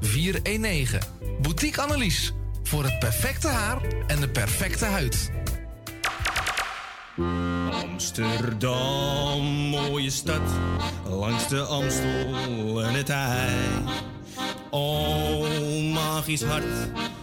419. Boutique Annelies voor het perfecte haar en de perfecte huid. Amsterdam, mooie stad, langs de Amstel en het IJ. Oh, magisch hart,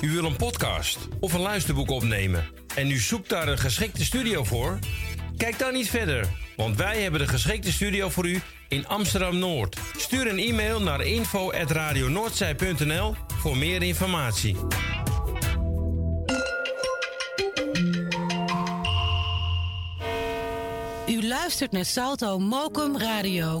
U wil een podcast of een luisterboek opnemen en u zoekt daar een geschikte studio voor? Kijk dan niet verder, want wij hebben de geschikte studio voor u in Amsterdam Noord. Stuur een e-mail naar info@radionoordzij.nl voor meer informatie. U luistert naar Salto Mokum Radio.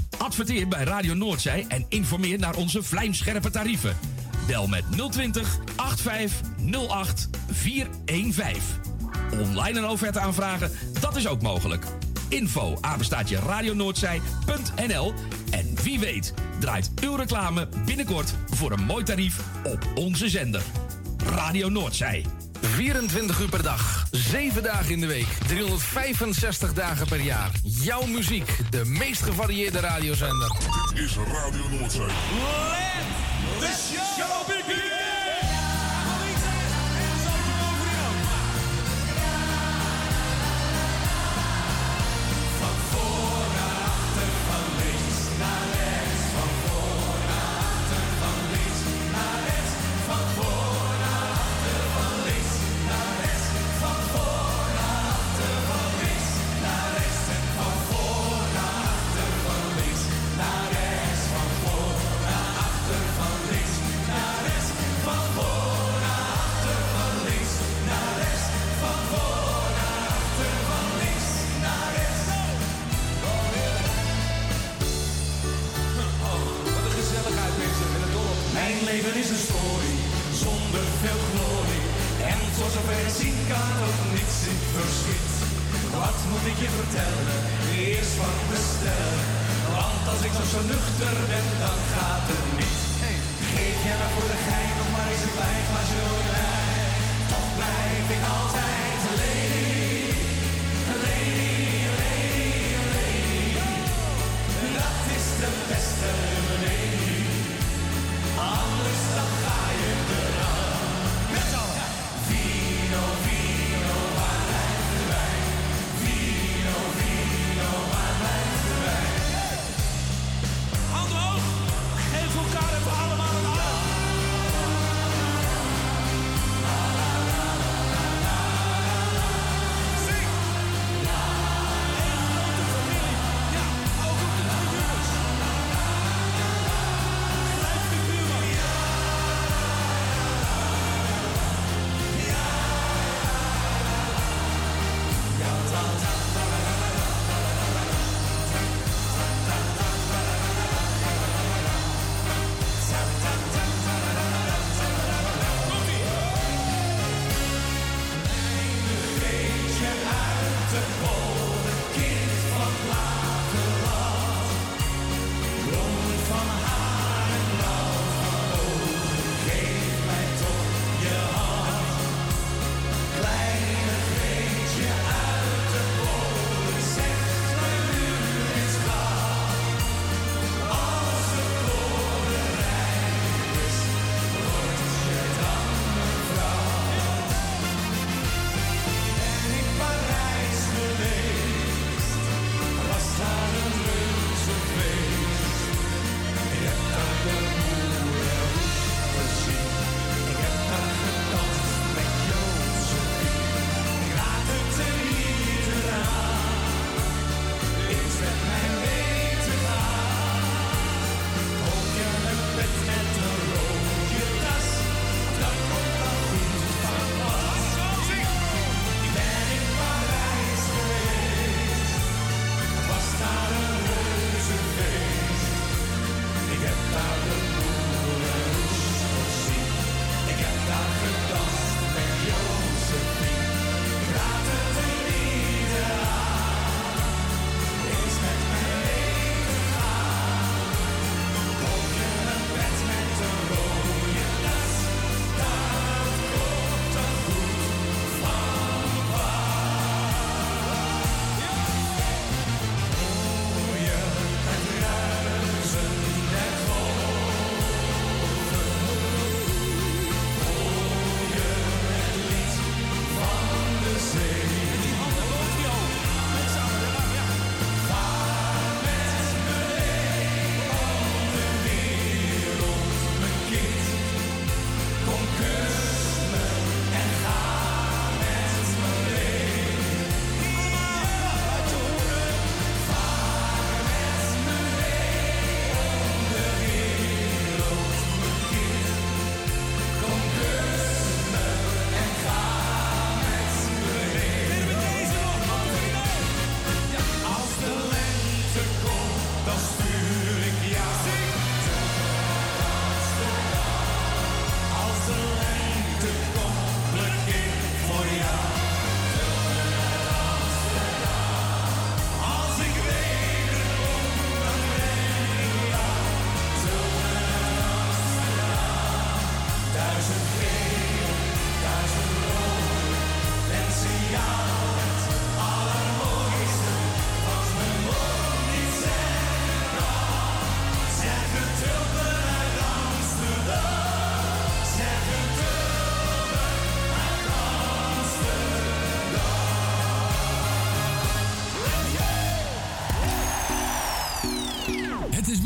Adverteer bij Radio Noordzij en informeer naar onze vlijmscherpe tarieven. Bel met 020 8508 415. Online een offerte aanvragen, dat is ook mogelijk. Info apenstaatje radionoordzij.nl En wie weet draait uw reclame binnenkort voor een mooi tarief op onze zender. Radio Noordzij. 24 uur per dag, 7 dagen in de week, 365 dagen per jaar. Jouw muziek, de meest gevarieerde radiozender. Dit is Radio Noordzee. The show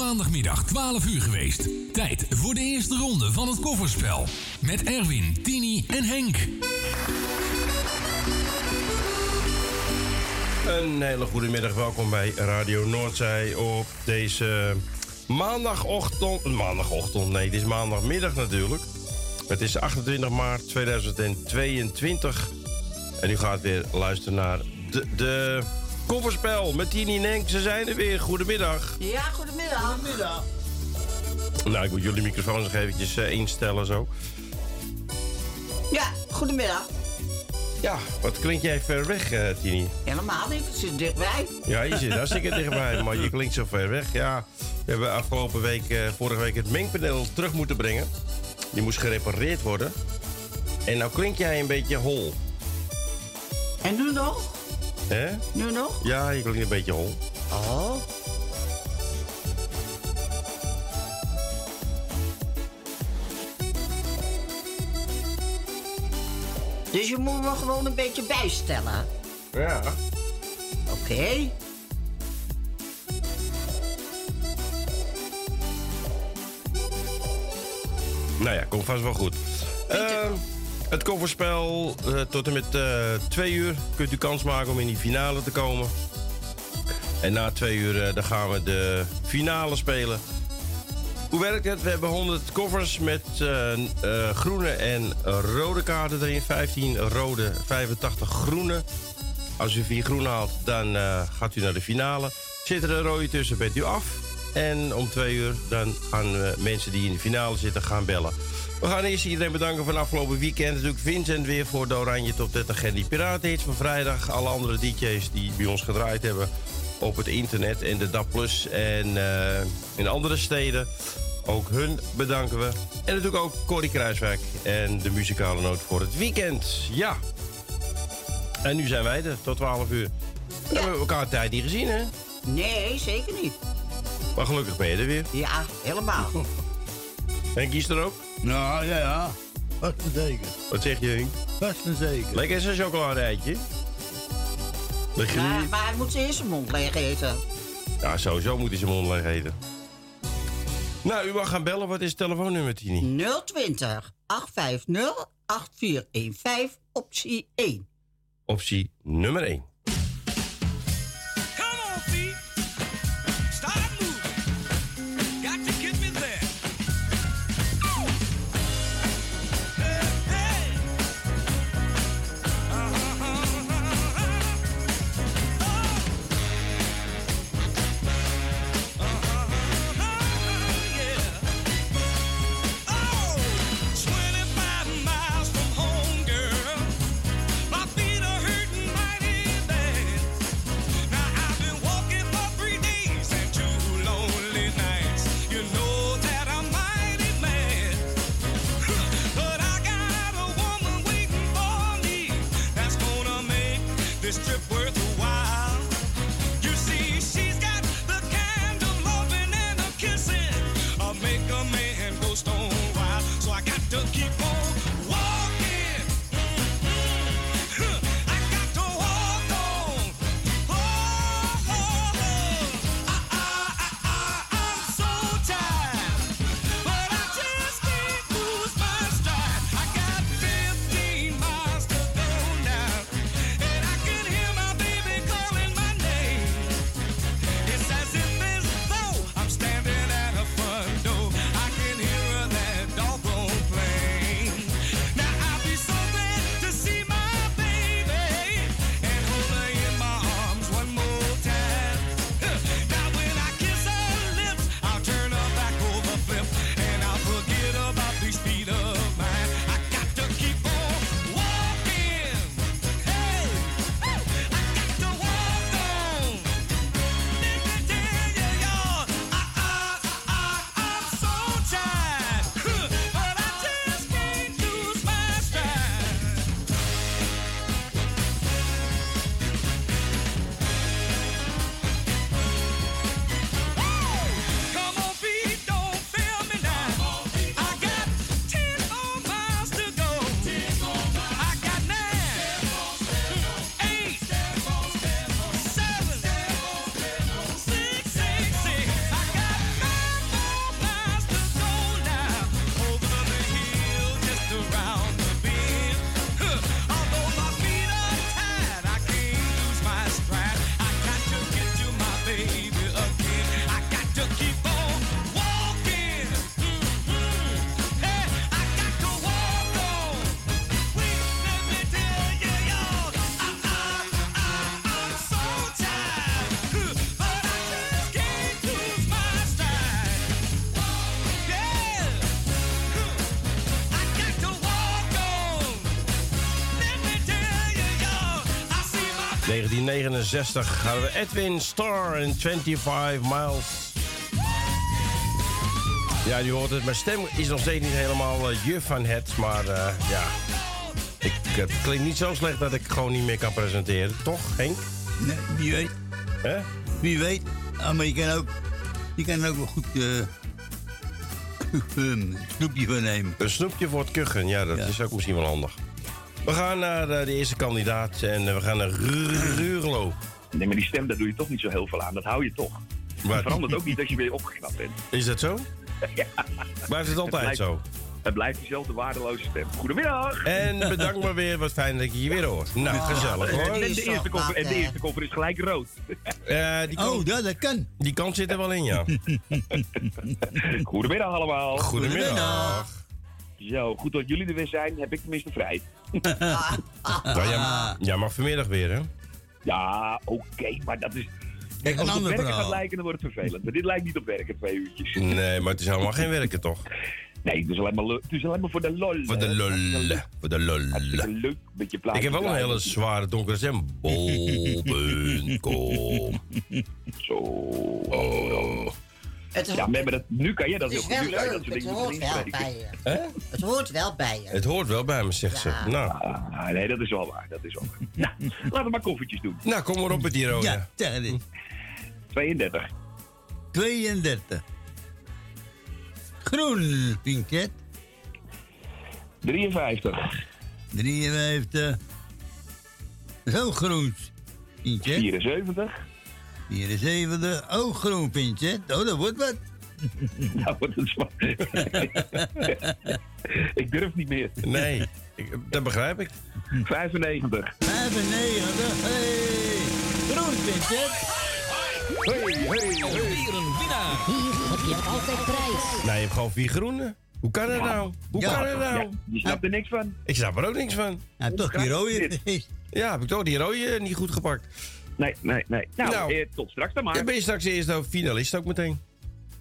maandagmiddag 12 uur geweest. Tijd voor de eerste ronde van het kofferspel. Met Erwin, Tini en Henk. Een hele goede middag. Welkom bij Radio Noordzij op deze maandagochtend. Maandagochtend, nee, het is maandagmiddag natuurlijk. Het is 28 maart 2022. En u gaat weer luisteren naar de, de kofferspel met Tini en Henk. Ze zijn er weer. Goedemiddag. Ja, goedemiddag. Goedemiddag. Nou, ik moet jullie microfoon nog eventjes eh, instellen zo. Ja, goedemiddag. Ja, wat klink jij ver weg, uh, Tini? Helemaal niet, ik zit dichtbij. Ja, je zit hartstikke dichtbij, maar je klinkt zo ver weg. Ja, we hebben afgelopen week, eh, vorige week, het mengpaneel terug moeten brengen. Die moest gerepareerd worden. En nou klink jij een beetje hol. En nu nog? Hè? Nu nog? Ja, je klinkt een beetje hol. Oh. Gewoon een beetje bijstellen. Ja. Oké. Okay. Nou ja, komt vast wel goed. Uh, het kofferspel uh, tot en met uh, twee uur kunt u kans maken om in die finale te komen. En na twee uur dan gaan we de finale spelen. Hoe werkt het? We hebben 100 koffers met groene en rode kaarten erin. 15 rode, 85 groene. Als u vier groene haalt, dan gaat u naar de finale. Zit er een rode tussen, bent u af. En om twee uur dan gaan mensen die in de finale zitten gaan bellen. We gaan eerst iedereen bedanken van afgelopen weekend. Natuurlijk Vincent weer voor de Oranje Top 30 en die Piratenhits van vrijdag. Alle andere DJ's die bij ons gedraaid hebben op het internet en de DAP Plus en uh, in andere steden. Ook hun bedanken we. En natuurlijk ook Corrie Kruiswijk en de muzikale noot voor het weekend. Ja. En nu zijn wij er tot 12 uur. We hebben elkaar een tijd niet gezien, hè? Nee, zeker niet. Maar gelukkig ben je er weer. Ja, helemaal. Henk kiest er ook? Nou, ja, ja. Vast en zeker. Wat zeg je, Henk? Vast en zeker. Lekker is een chocoladeitje. Ja, maar hij moet zijn eerst zijn mond leeg eten. Ja, sowieso moet hij zijn mond leeg eten. Nou, u mag gaan bellen. Wat is het telefoonnummer, Tini? 020 850 8415, optie 1. Optie nummer 1. 1969 hadden we Edwin Starr in 25 Miles. Ja, je hoort het. Mijn stem is nog steeds niet helemaal uh, juf van het. Maar uh, ja, ik, het klinkt niet zo slecht dat ik gewoon niet meer kan presenteren. Toch, Henk? Nee, wie weet. Hè? Wie weet. Ah, maar je kan ook, je kan ook wel goed uh, een snoepje van nemen. Een snoepje voor het kuchen, ja, dat ja. is ook misschien wel handig. We gaan naar de, de eerste kandidaat en we gaan naar Ruurlo. Nee, maar die stem, daar doe je toch niet zo heel veel aan. Dat hou je toch. Maar het verandert ook niet als je weer opgeknapt bent. Is dat zo? ja. Blijft het altijd het blijft, zo? Het blijft diezelfde waardeloze stem. Goedemiddag! En bedankt maar weer. Wat fijn dat ik je hier weer hoor. Nou, gezellig hoor. En de eerste, koffer, en de eerste koffer is gelijk rood. Uh, die kan, oh, dat, dat kan. Die kant zit er wel in, ja. Goedemiddag allemaal. Goedemiddag. Goedemiddag. Zo, goed dat jullie er weer zijn, heb ik tenminste vrij. nou, jij, jij mag vanmiddag weer, hè? Ja, oké, okay, maar dat is... Kijk, als het op werken gaat lijken, dan wordt het vervelend. Maar dit lijkt niet op werken, twee uurtjes. Nee, maar het is helemaal geen werken, toch? Nee, het is alleen maar, het is alleen maar voor de lol. Voor de lol. Voor de lol. leuk, beetje Ik heb wel een hele zware donkere stem. Bol.com. Zo. Oh. Het ja, maar dat, nu kan je dat heel goed. Wel leuk, het hoort wel bij je. Hè? Het hoort wel bij je. Het hoort wel bij me, zegt ze. Nou. Ah, nee, dat is wel waar. Dat is wel waar. nou, laten we maar koffertjes doen. Nou, kom maar op met die rode. Ja, zeg het 32. 32. Groen, Pinkjet. 53. 53. Zo groen, Pinkjet. 74. 74. Ook groen, Pinkjet. Oh, dat wordt wat. nou, dat is wat. ik durf niet meer. Nee, ik, dat begrijp ik. 95. 95. Hey. Groen, Pinkjet. Hey, hey, hey. Alweer een winnaar. Hier heb je altijd prijs. Nou, je hebt gewoon vier groene. Hoe kan dat nou? Hoe Ja. kan dat nou? Ja, je snapt er niks van. Ik snap er ook niks van. Ja, toch die rode. Ja, heb ik toch die rode niet goed gepakt. Nee, nee, nee. Nou, Nou. eh, tot straks dan maar. En ben je straks de eerste finalist ook meteen?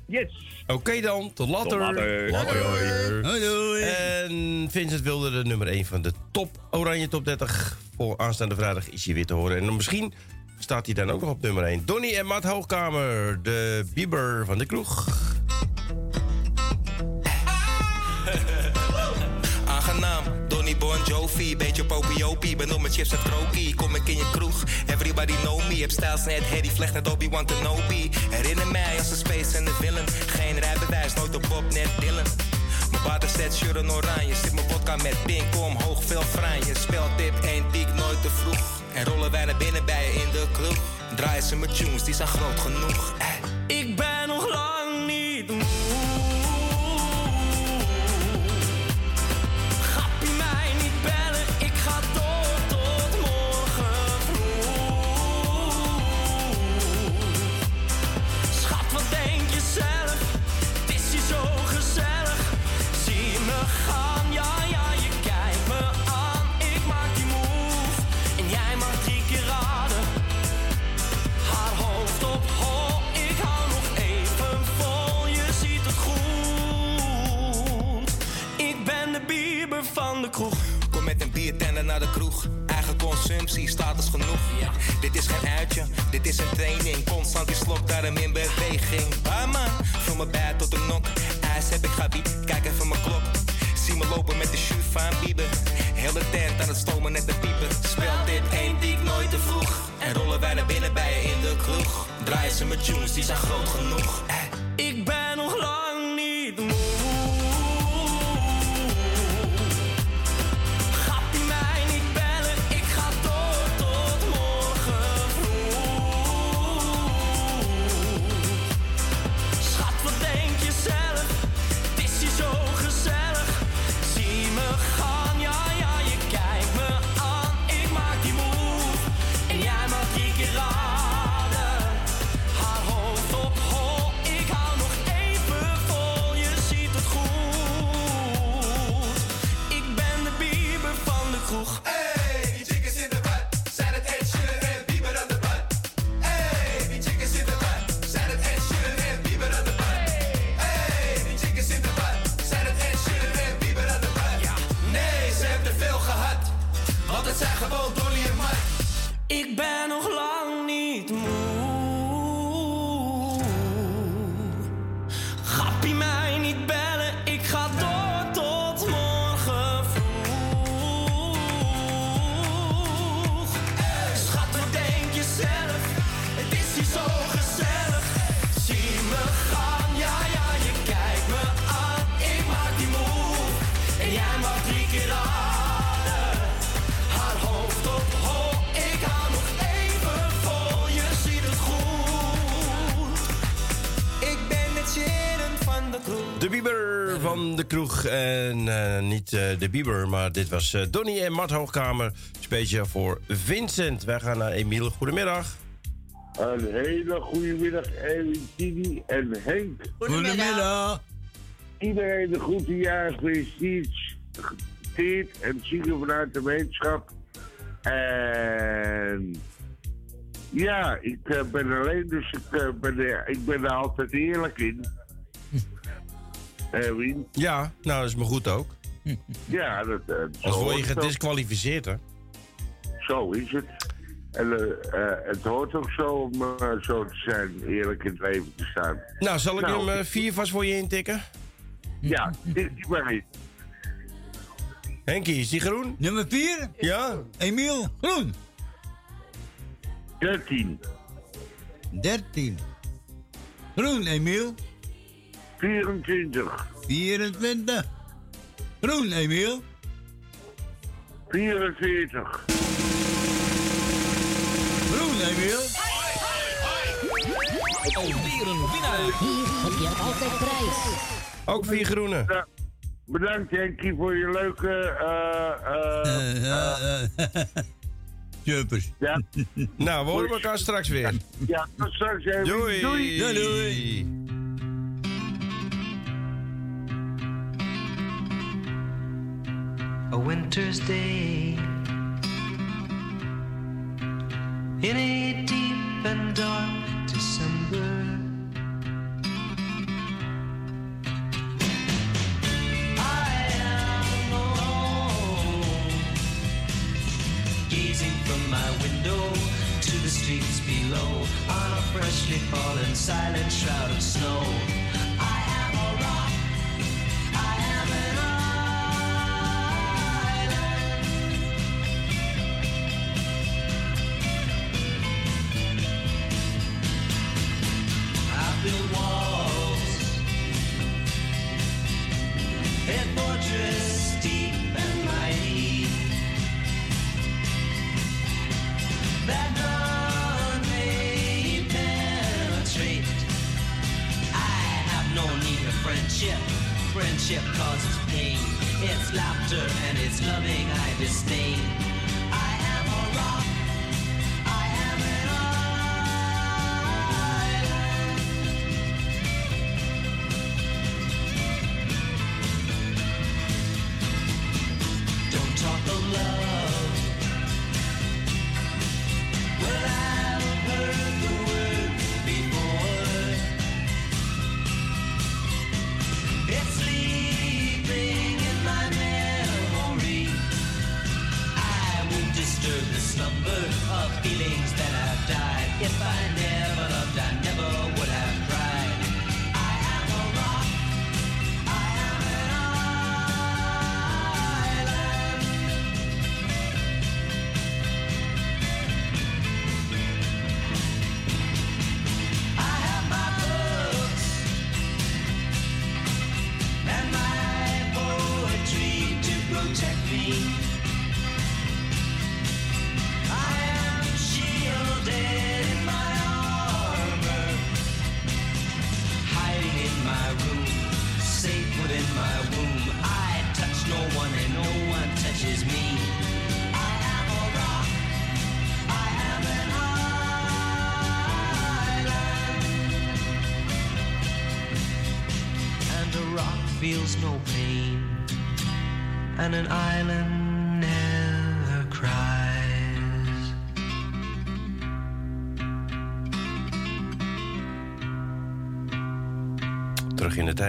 Yes. Oké dan, tot later. Tot later. Later. Hoi, doei. En Vincent wilde de nummer 1 van de top Oranje Top 30 voor aanstaande vrijdag is hij weer te horen. En dan misschien staat hij dan ook nog op nummer 1. Donny en Matt Hoogkamer, de Bieber van de kroeg. Jovi, beetje popiopie. Ben op mijn chips en krokie, kom ik in je kroeg. Everybody know me, heb stijls net Harry Vlecht net Obi-Wan Kenobi. Herinner mij als een space en de villain. Geen rijbewijs, nooit op Bob, net Dylan. Mijn waterset, shirt en oranje. Zit mijn vodka met pink omhoog, veel franje. Speltip, één piek, nooit te vroeg. En rollen wij naar binnen bij je in de kroeg. Draaien ze mijn tunes, die zijn groot genoeg. Ik ben nog lang van de kroeg. Kom met een biertender naar de kroeg. Eigen consumptie, status genoeg. Dit is geen uitje, dit is een training. Constant die slok, daarom in beweging. Barman, van mijn bed tot de nok. IJs heb ik gabi, kijk even mijn klok. Zie me lopen met de shoe van Bieber. Heel de tent aan het stomen net de pieper. Speelt dit één dik nooit te vroeg. En rollen wij naar binnen bij je in de kroeg. Draaien ze mijn tunes, die zijn groot genoeg. Eh. Van de kroeg. En eh, niet eh, de Bieber, maar dit was eh, Donny en Mart Hoogkamer. Speciaal voor Vincent. Wij gaan naar Emiel. Goedemiddag. Een hele goede middag, Tini en Henk. Goedemiddag. Iedereen een goede jaar gefeliciteerd gefeliciteerd en zingen vanuit de wetenschap. En ja, ik ben alleen, dus ik, ben, er, ik ben er altijd eerlijk in. Erwin. Ja, nou dat is me goed ook. Ja, dat, eh, Als word je gedisqualificeerd, hè? Zo is het. En eh, eh, het hoort ook zo om zo te zijn, eerlijk in het leven te staan. Nou, zal ik Nou, hem vier vast voor je intikken? Ja, maar niet. Henkie, is die groen? Nummer 4? Ja. Emiel, groen. 13. 13. Groen, Emiel. 24. 24. Groen, Emiel. 44. Groen, Emiel. Alweer een winnaar. Hier heb je altijd prijs. Ook vier groene. Ja, bedankt Henkie voor je leuke... eh eh eh, Jumpers. Ja. Nou, we horen elkaar straks weer. Ja, tot straks. Doei. Doei, doei. Winter's day in a deep and dark December. I am alone, gazing from my window to the streets below on a freshly fallen silent shroud of snow.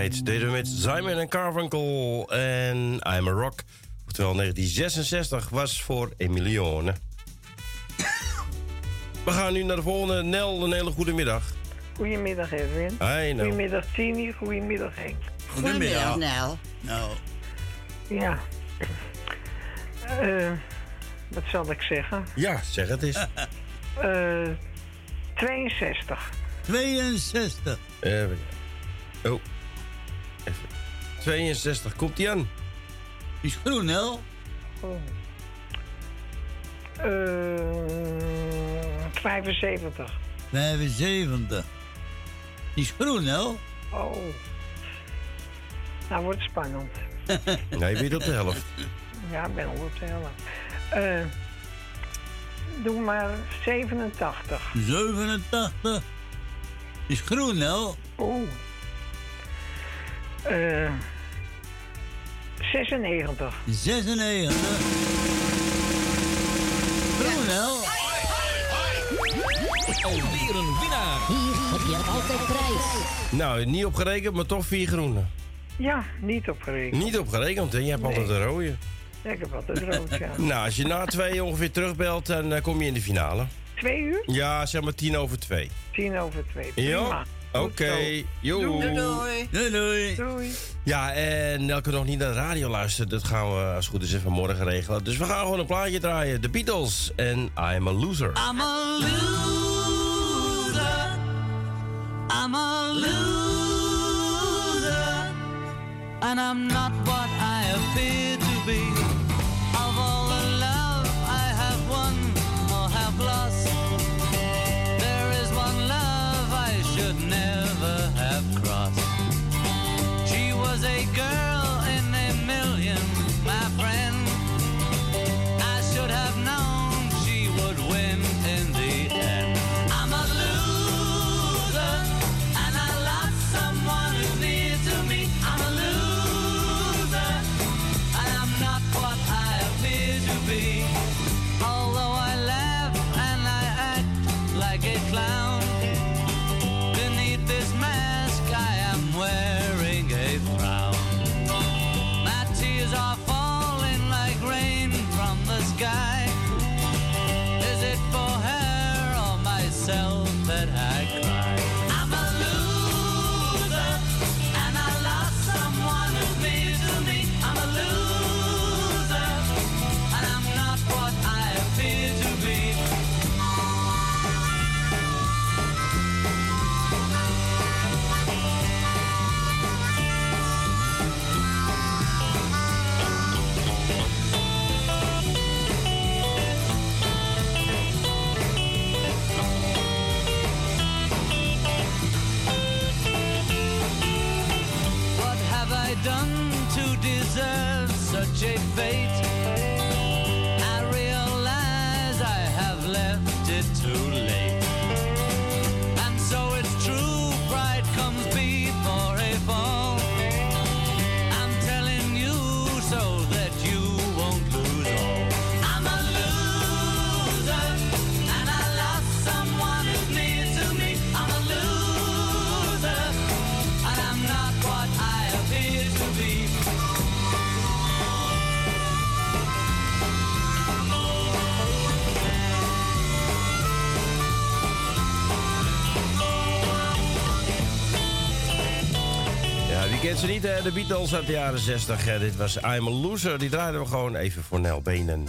Tijd deden we met Simon en Carfunkel en I'm a Rock. Oftewel 1966 was voor Emilione. We gaan nu naar de volgende. Nel, een hele goede middag. Goedemiddag, Edwin. Hi, Nel. Goedemiddag, Tini. Goedemiddag, Henk. Goedemiddag, Nel. Nou, Ja. Eh, wat zal ik zeggen? Ja, zeg het eens. Eh 62. 62. Even. Oh. Even. 62, komt die aan? Is groen, Nel. Oh. Eh 75. 75. Die is groen, Nel. Oh. Nou wordt het spannend. Nee, je bent op de helft. Ja, ik ben al op de helft. Eh, doe maar 87. 87. Is groen, hè? Oeh. Eh 96. 96. Groen, hè? Alweer een winnaar. Hier heb je altijd prijs. Nou, niet opgerekend, maar toch vier groene. Ja, niet opgerekend. Niet opgerekend, hè? Je hebt altijd een rode. Ja, ik heb altijd rood, ja. Nou, als je na twee ongeveer terugbelt, dan eh, kom je in de finale. Twee uur? Ja, zeg maar tien over twee. Tien over twee. Prima. Ja? Oké. Jo. Doei. Doei, doei. Doei. Ja, en elke nog niet naar de radio luistert, dat gaan we als het goed is even morgen regelen. Dus we gaan gewoon een plaatje draaien. The Beatles en I'm a Loser. I'm a loser. I'm a loser. And I'm not what I appear to be. Ze niet, hè? De Beatles uit de jaren 60. hè? dit was I'm a Loser. Die draaiden we gewoon even voor Nel Benen.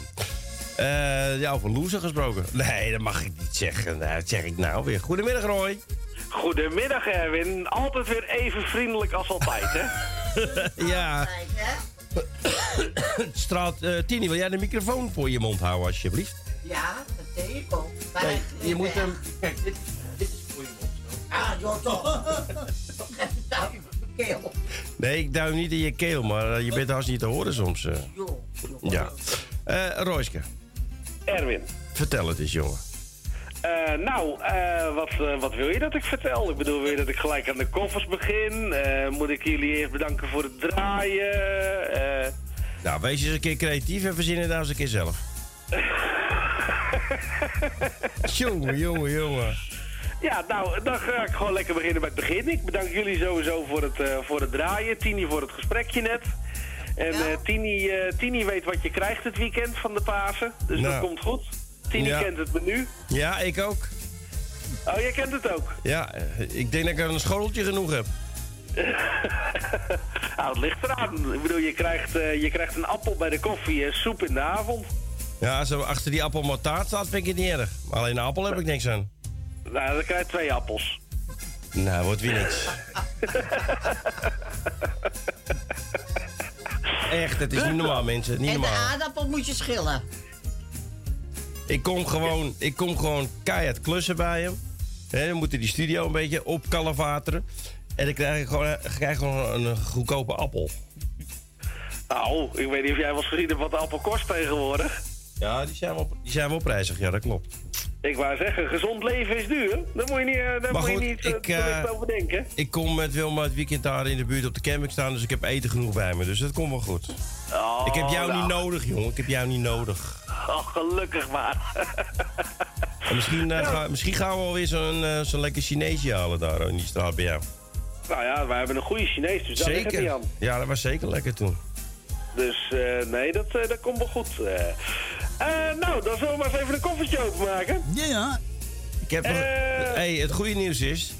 Eh, ja, over loser gesproken. Nee, dat mag ik niet zeggen. Nou, dat zeg ik nou weer. Goedemiddag, Roy. Goedemiddag Erwin. Altijd weer even vriendelijk als altijd, hè? ja. Straat, eh Tini, wil jij de microfoon voor je mond houden, alsjeblieft? Ja, dat deed ik ook. Je moet hem... Kijk, dit, dit is voor je mond. Ah, joh. Toch Nee, ik duim niet in je keel, maar eh, je bent haast niet te horen soms. eh. Ja. Eh Royske, Erwin. vertel het eens, jongen. Eh, nou, eh, wat, eh, wat wil je dat ik vertel? Ik bedoel, wil je dat ik gelijk aan de koffers begin? Eh, moet ik jullie eerst bedanken voor het draaien? Eh, Nou, wees eens een keer creatief en verzin het nou eens een keer zelf. jongen, jongen, jongen. Ja, nou, dan ga ik gewoon lekker beginnen bij het begin. Ik bedank jullie sowieso voor het, eh, voor het draaien. Tini voor het gesprekje net. En eh, Tini, eh, Tini weet wat je krijgt het weekend van de Pasen. Dus Nou. dat komt goed. Tini Ja. kent het menu. Ja, ik ook. Oh, jij kent het ook? Ja, ik denk dat ik er een schoteltje genoeg heb. Nou, het ligt eraan. Ik bedoel, je krijgt, je krijgt een appel bij de koffie en soep in de avond. Ja, als er achter die appel maar taart staat, vind ik het niet erg. Maar alleen een appel heb ik niks aan. Nou, dan krijg je twee appels. Nou, wordt weer niks. Echt, het is niet normaal, mensen. Niet En de normaal. aardappel moet je schillen. Ik kom gewoon, ik kom gewoon keihard klussen bij hem. Hè, dan moeten die studio een beetje opkalevateren. En dan krijg je gewoon, krijg gewoon een, een goedkope appel. Nou, ik weet niet of jij wel eens gezien hebt wat de appel kost tegenwoordig. Ja, die zijn wel, die zijn wel prijzig. Ja, dat klopt. Ik wou zeggen, gezond leven is duur. Daar moet je niet, eh, daar moet goed, je niet eh, ik, licht eh, over denken. Ik kom met Wilma het weekend daar in de buurt op de camping staan, dus ik heb eten genoeg bij me. Dus dat komt wel goed. Oh, ik heb jou nou. niet nodig, jongen. Ik heb jou niet nodig. Oh, gelukkig maar. En misschien, eh, ga- misschien gaan we wel weer zo'n eh, zo'n lekker Chineesje halen daar in die straat bij jou. nou ja, wij hebben een goede Chinees, dus daar ligt het niet Zeker. aan. Ja, dat was zeker lekker toen. Dus eh, nee, dat, eh, dat komt wel goed. Eh. Eh, nou, dan zullen we maar eens even een koffertje openmaken. Ja. Ik heb nog... hey, het goede nieuws is...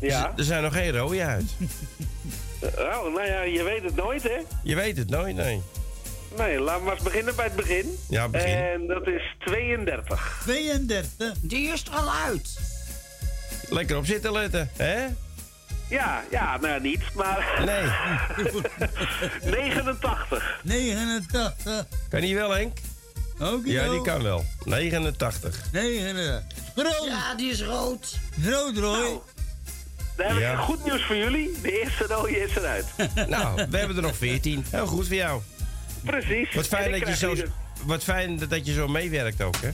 Eh. Ja? Er zijn nog geen rode uit. Oh, nou ja, je weet het nooit, hè? Je weet het nooit, nee. Nee, laten we maar eens beginnen bij het begin. Ja, begin. En dat is 32. 32. Die is er al uit. Lekker op zitten letten, hè? Ja, ja, nou niet, maar... Nee. 89. 89. Kan die wel, Henk? Ja, die kan wel. 89. 89. Rood. Ja, die is rood. Rood, Roy. Nou, Dan heb Ja. ik goed nieuws voor jullie. De eerste rode is eruit. Nou, we hebben er nog 14. Heel goed voor jou. Precies. Wat fijn, dat je, zo, wat fijn dat je zo meewerkt ook, hè?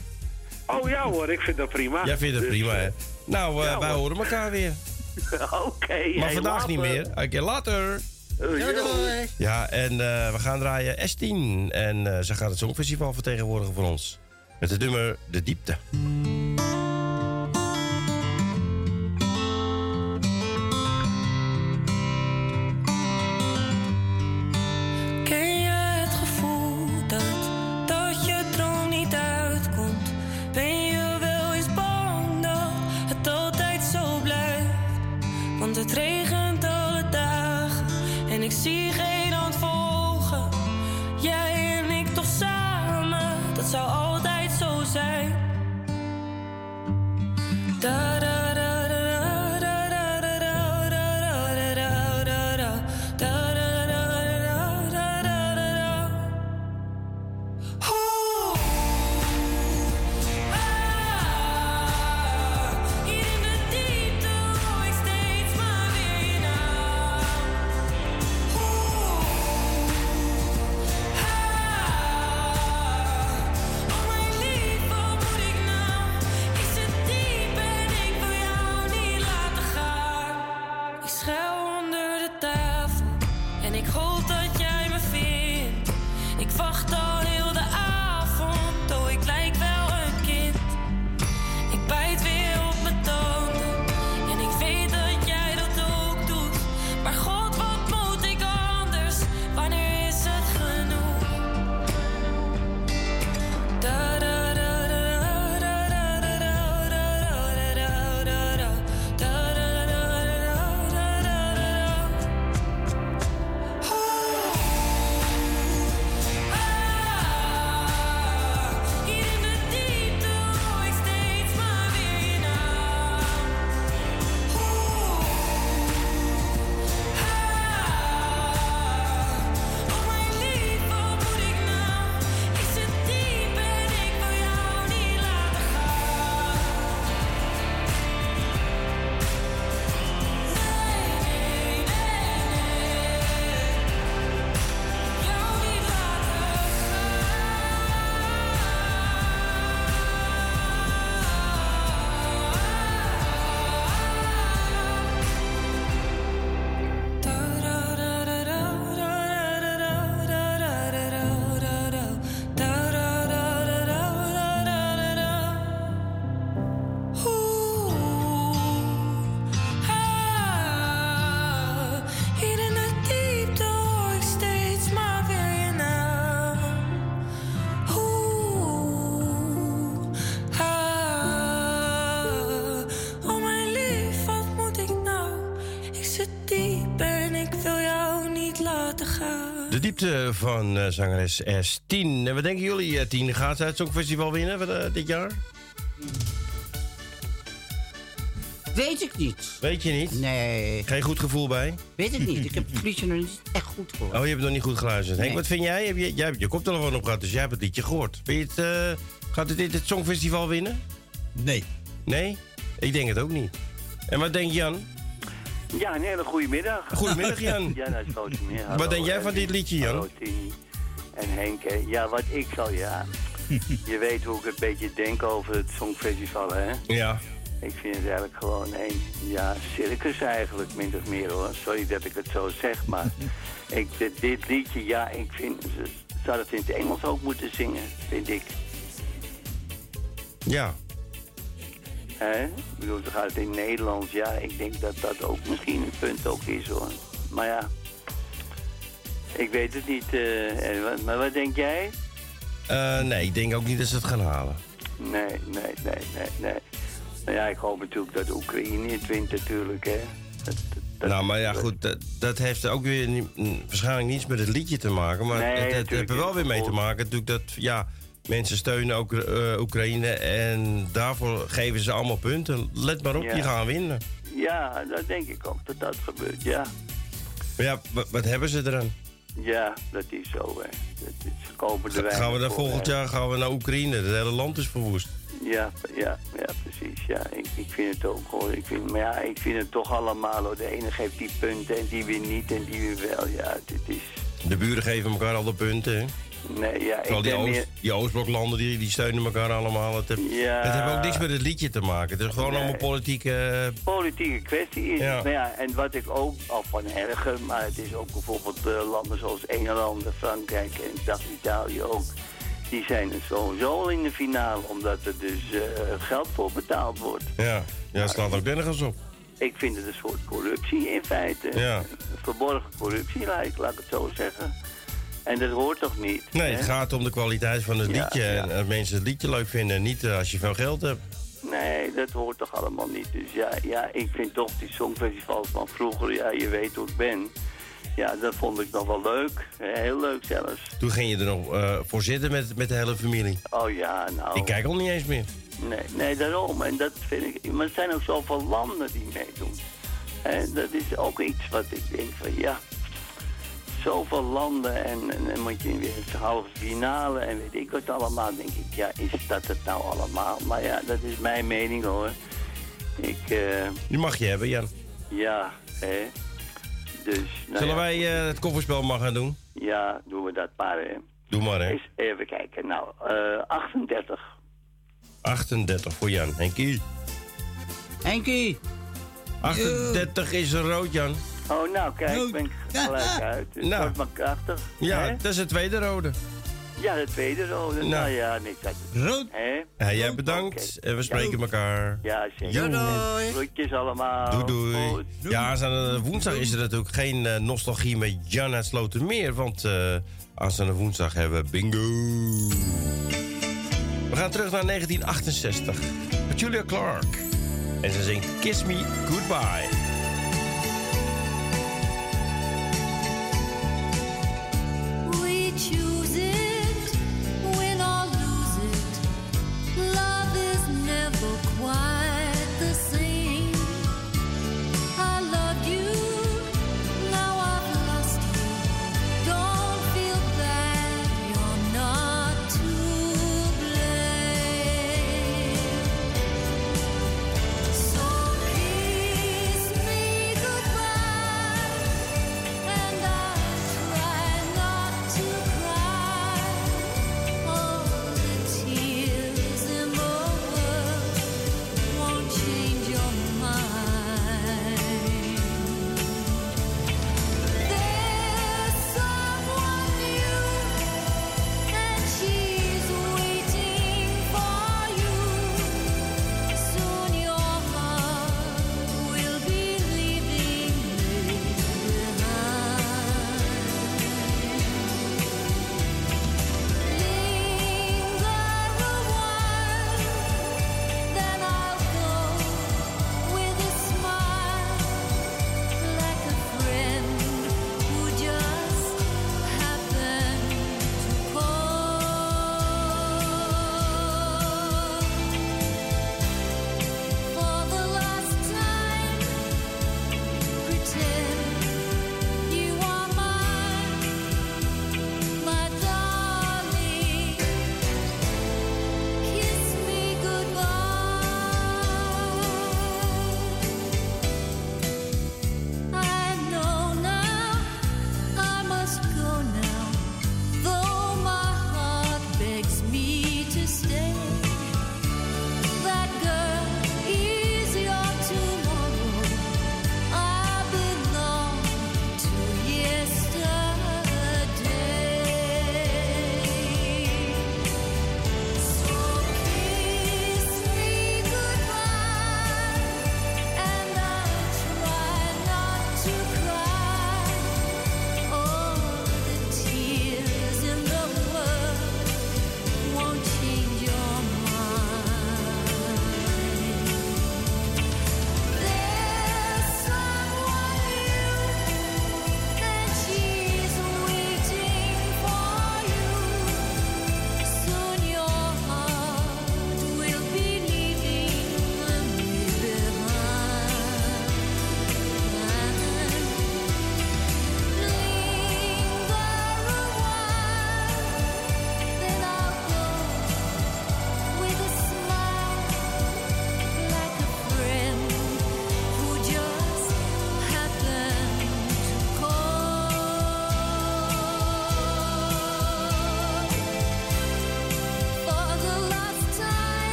Oh ja hoor, ik vind dat prima. Jij vindt het Dus, prima, hè? Nou, eh, ja, wij hoor. horen elkaar weer. Oké. Maar hey, vandaag niet meer. Oké, later. Eh, yo. Ja, en eh, we gaan draaien S10. En eh, ze gaat het Songfestival vertegenwoordigen voor ons. Met het nummer De Diepte. Diepte van eh, zangeres S10. En wat denken jullie, eh, 10? Gaat ze het Songfestival winnen van, eh, dit jaar? Weet ik niet. Weet je niet? Nee. Geen goed gevoel bij? Weet ik niet. Ik heb het liedje nog niet echt goed gehoord. Oh, je hebt het nog niet goed geluisterd. Henk, Nee. wat vind jij? Heb je, jij hebt je koptelefoon op gehad, dus jij hebt het liedje gehoord. Vind je het, eh, gaat het dit het Songfestival winnen? Nee. Nee? Ik denk het ook niet. En wat denkt Jan? Ja, een hele goede middag. Goedemiddag, Jan. Ja, dat is meer. Wat denk jij van dit liedje, Jan? Hallo, Tini. En Henk, hè. ja, wat ik zal, ja. Je weet hoe ik een beetje denk over het Songfestival, hè? Ja. Ik vind het eigenlijk gewoon een, ja, circus eigenlijk, min of meer hoor. Sorry dat ik het zo zeg, maar ik, dit, dit liedje, ja, ik vind, ze zou het in het Engels ook moeten zingen, vind ik. Ja. Hè? Ik bedoel, ze gaat het in Nederlands, ja, ik denk dat dat ook misschien een punt ook is hoor. Maar ja, ik weet het niet. eh, maar wat denk jij? Eh, nee, ik denk ook niet dat ze het gaan halen. Nee, nee, nee, nee, nee. Nou ja, ik hoop natuurlijk dat Oekraïne het wint natuurlijk, hè. nou, maar ja, goed, dat, dat heeft ook weer niet- waarschijnlijk niets met het liedje te maken. Maar Nee, het, het heeft er wel weer mee te maken natuurlijk dat, ja, mensen steunen ook eh, Oekraïne en daarvoor geven ze allemaal punten. Let maar op, Ja. die gaan winnen. Ja, dat denk ik ook dat dat gebeurt, ja. Maar ja, wat, wat hebben ze eraan? Ja, dat is zo, hè. Dat is, ze kopen er weinig Gaan we dan volgend hè. jaar gaan we naar Oekraïne? Het hele land is verwoest. Ja, ja, ja, precies. Ja, ik, ik vind het ook hoor. Ik vind, maar ja, ik vind het toch allemaal hoor. De ene geeft die punten en die weer niet en die weer wel. Ja, dit is... De buren geven elkaar al de punten, hè? Nee, ja, ik die, ben Oost, meer... die Oostbloklanden die, die steunen elkaar allemaal. Het, heeft- Ja. het heeft ook niks met het liedje te maken. Het is gewoon Nee. allemaal politieke... politieke kwestie is. Ja. Maar ja, en wat ik ook al van erger, maar het is ook bijvoorbeeld eh, landen zoals Engeland, Frankrijk en Italië ook. Die zijn er sowieso al in de finale, omdat er dus eh, geld voor betaald wordt. Ja, ja het slaat ook nergens op. Ik vind het een soort corruptie in feite. Ja. Verborgen corruptie, laat ik het zo zeggen. En dat hoort toch niet? Nee, hè? het gaat om de kwaliteit van het Ja, liedje. ja. En dat mensen het liedje leuk vinden. Niet eh, als je veel geld hebt. Nee, dat hoort toch allemaal niet. Dus ja, ja ik vind toch die songfestivals van vroeger, ja, je weet hoe ik ben. Ja, dat vond ik nog wel leuk. Heel leuk zelfs. Toen ging je er nog eh, voor zitten met, met de hele familie. Oh ja, nou... Ik kijk al niet eens meer. Nee, nee, daarom. En dat vind ik... Maar er zijn ook zoveel landen die meedoen. En dat is ook iets wat ik denk van, ja... Zoveel landen en, en dan moet je weer een halve finale en weet ik wat allemaal. denk ik, ja, is dat het nou allemaal? Maar ja, dat is mijn mening hoor. Ik, eh, Die mag je hebben, Jan. ja, hè. Dus, nou Zullen ja, wij eh, het kofferspel maar gaan doen? Ja, doen we dat maar, hè. Doe maar, hè. Eens even kijken. Nou, eh 38. 38 voor Jan. Henkie. Henkie. 38 is rood, Jan. Oh, nou, kijk, ik ben gelijk uit. Het Nou. wordt maar krachtig. Ja, hè? dat is het tweede rode. Ja, de tweede rode. Nou, Nou. ja, niks uit. Rood. Hè? Ja, jij bedankt. En we spreken elkaar. Ja, zeker. Doei. Groetjes allemaal. Doei, doei. Goed. Ja, aanstaande woensdag is er natuurlijk geen eh, nostalgie met Jan uit Slotermeer. Want eh aanstaande woensdag hebben we bingo. We gaan terug naar 1968. Met Julia Clark. En ze zingt Kiss Me Goodbye.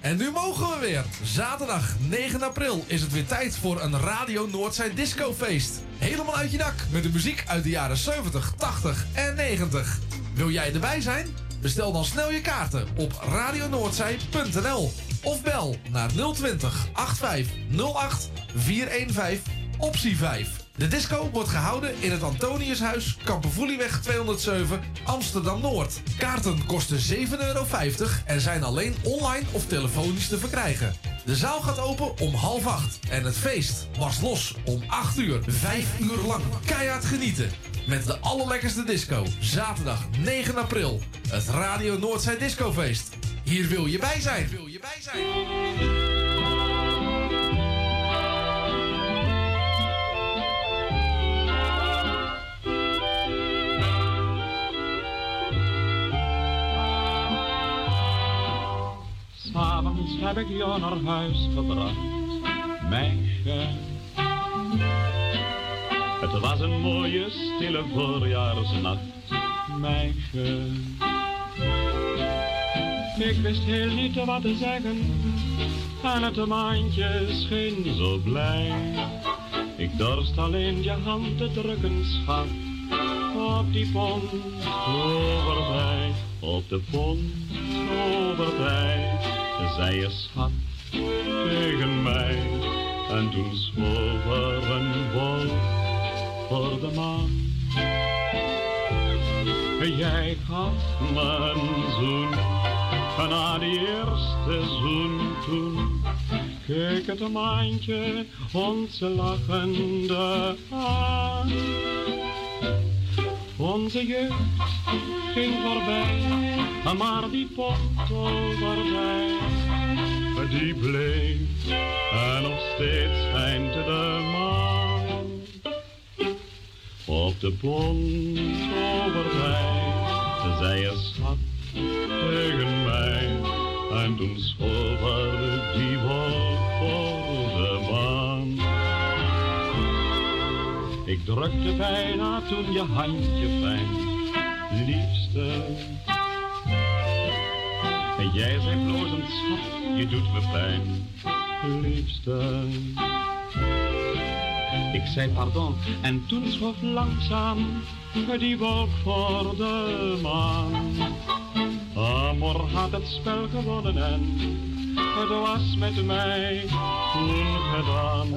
En nu mogen we weer. Zaterdag 9 april is het weer tijd voor een Radio Noordzij discofeest. Helemaal uit je dak met de muziek uit de jaren 70, 80 en 90. Wil jij erbij zijn? Bestel dan snel je kaarten op radionoordzij.nl of bel naar 020 8508 415 optie 5. De disco wordt gehouden in het Antoniushuis, Kampervoelieweg 207, Amsterdam-Noord. Kaarten kosten 7,50 euro en zijn alleen online of telefonisch te verkrijgen. De zaal gaat open om half acht en het feest was los om 8 uur. Vijf uur lang keihard genieten. Met de allerlekkerste disco. Zaterdag 9 april. Het Radio Noordzij Discofeest. Hier wil je bij zijn. Wil je bij zijn. Ik jou naar huis gebracht, meisje. Het was een mooie stille voorjaarsnacht, meisje. Ik wist heel niet wat te zeggen en het maandje scheen zo blij. Ik dorst alleen je hand te drukken, schat, op die pont overbij, op de pont overbij, zei je schat tegen mij. En toen schoof er een wolk voor de maan. Jij gaf me een zoen, en na die eerste zoen toen keek het maandje ons lachende aan. Onze jeugd ging voorbij, maar die pottoverij, die bleef en nog steeds schijnt de maan. Op de pottoverij, zei je schat tegen mij, en toen schoof er die wolk voor de maan. Ik drukte bijna toen je handje fijn, liefste. En jij zei blozend, schat, je doet me pijn, liefste. Ik zei pardon en toen schoof langzaam die wolk voor de maan. Amor had het spel gewonnen en het was met mij toen gedaan.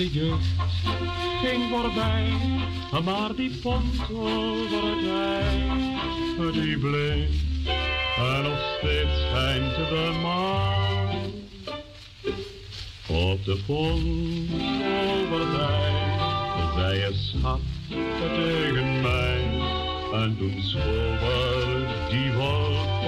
Onze jeugd ging voorbij, maar die pont over die bleef. En nog steeds schijnt de maan op de pont over het ei, zei schat tegen mij. En toen schoof er die wolk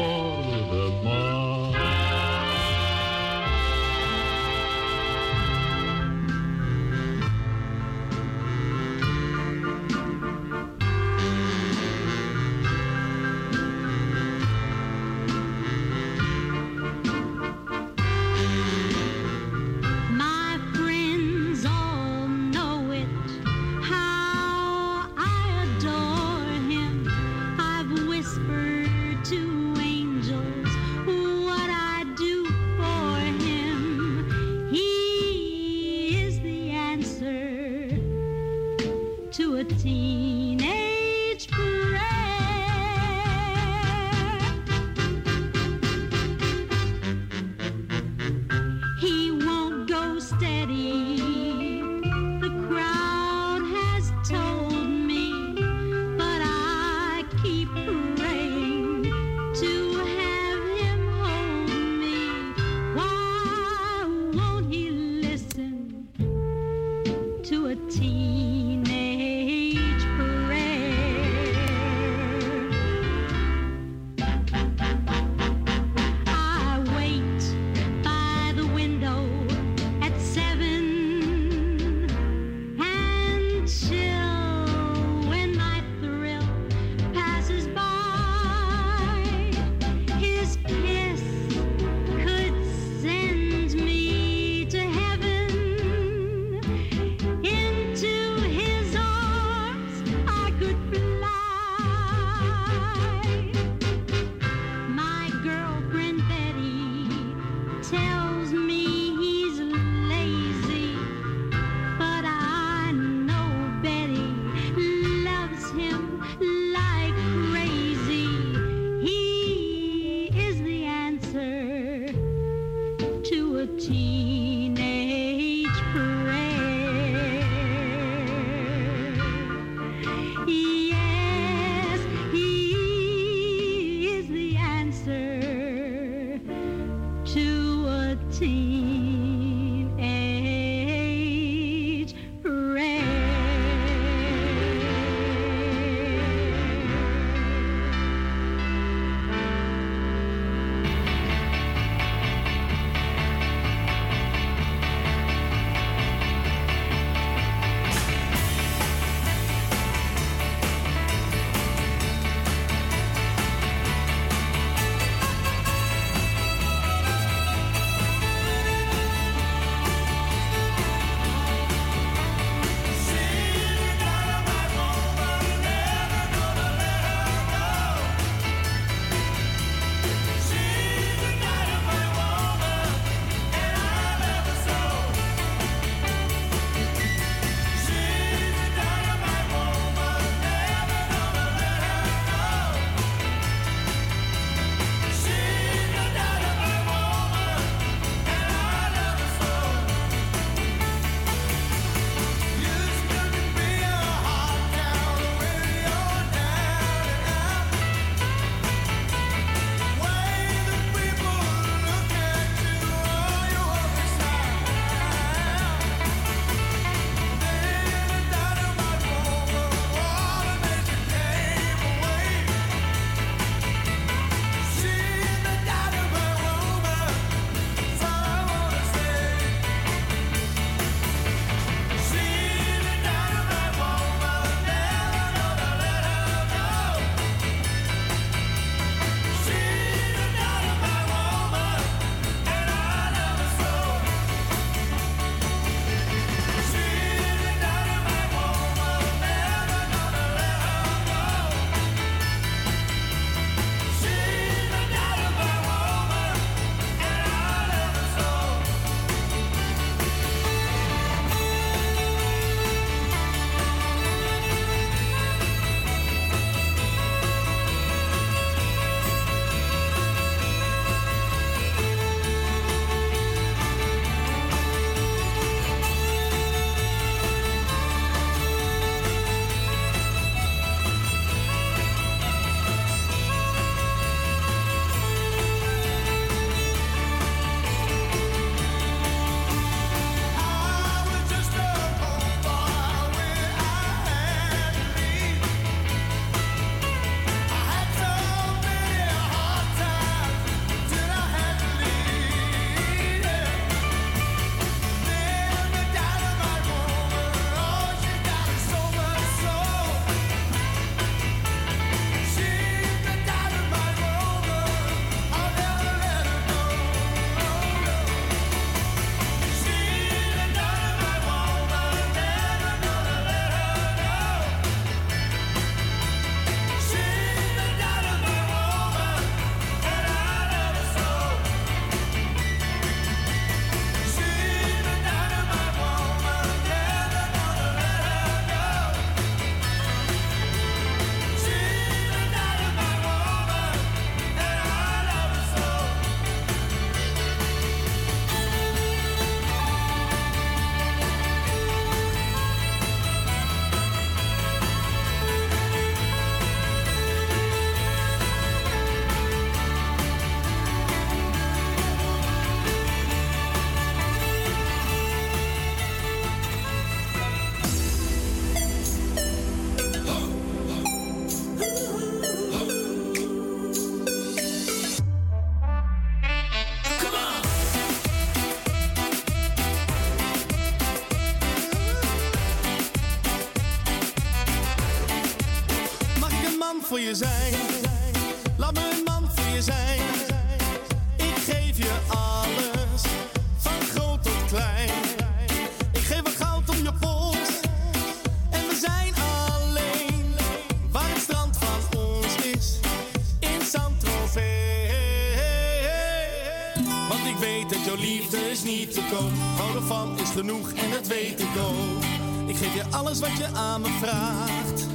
je alles wat je aan me vraagt.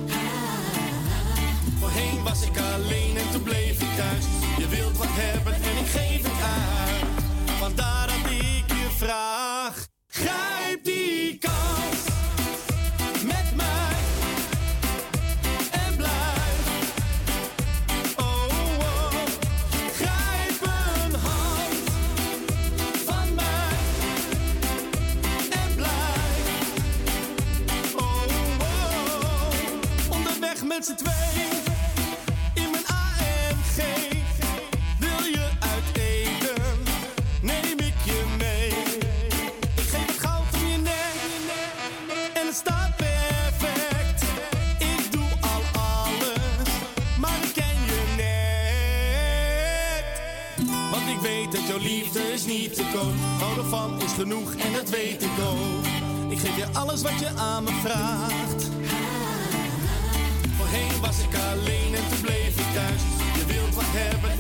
Voorheen was ik alleen en toen bleef ik thuis. Je wilt wat hebben en jouw liefde is niet te koop. Hou ervan is genoeg en dat weet ik ook. Ik geef je alles wat je aan me vraagt. Voorheen was ik alleen en toen bleef ik thuis. Je wilt wat hebben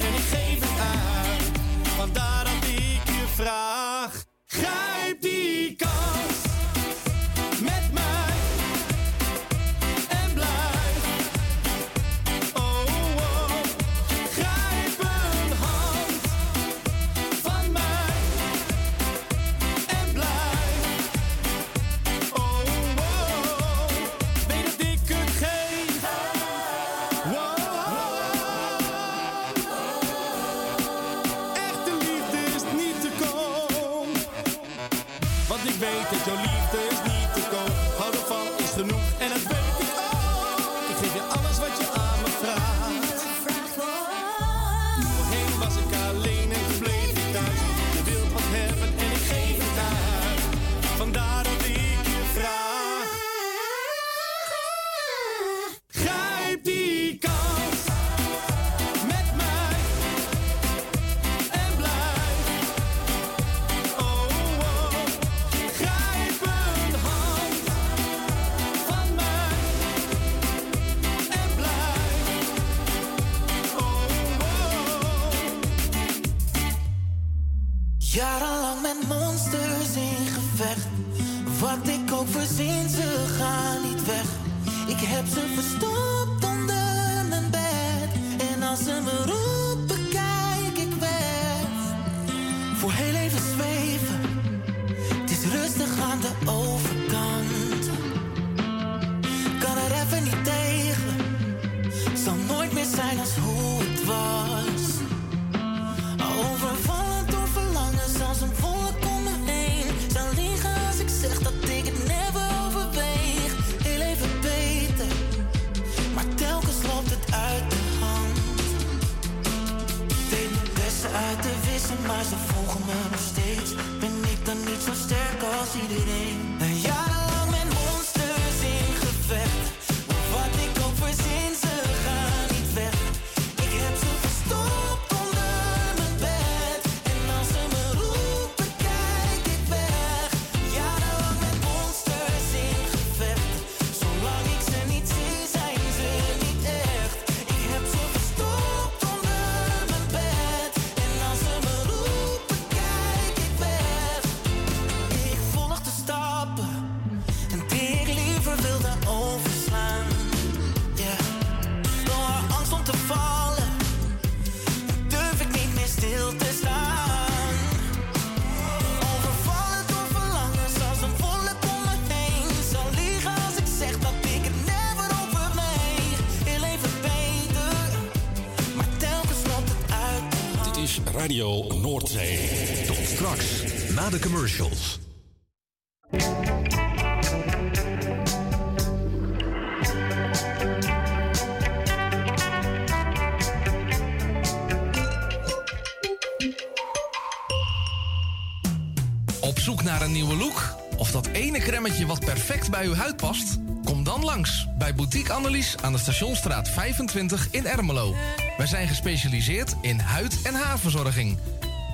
Op zoek naar een nieuwe look? Of dat ene cremmetje wat perfect bij uw huid past? Kom dan langs bij Boutique Annelies aan de Stationstraat 25 in Ermelo. Wij zijn gespecialiseerd in huid- en haarverzorging.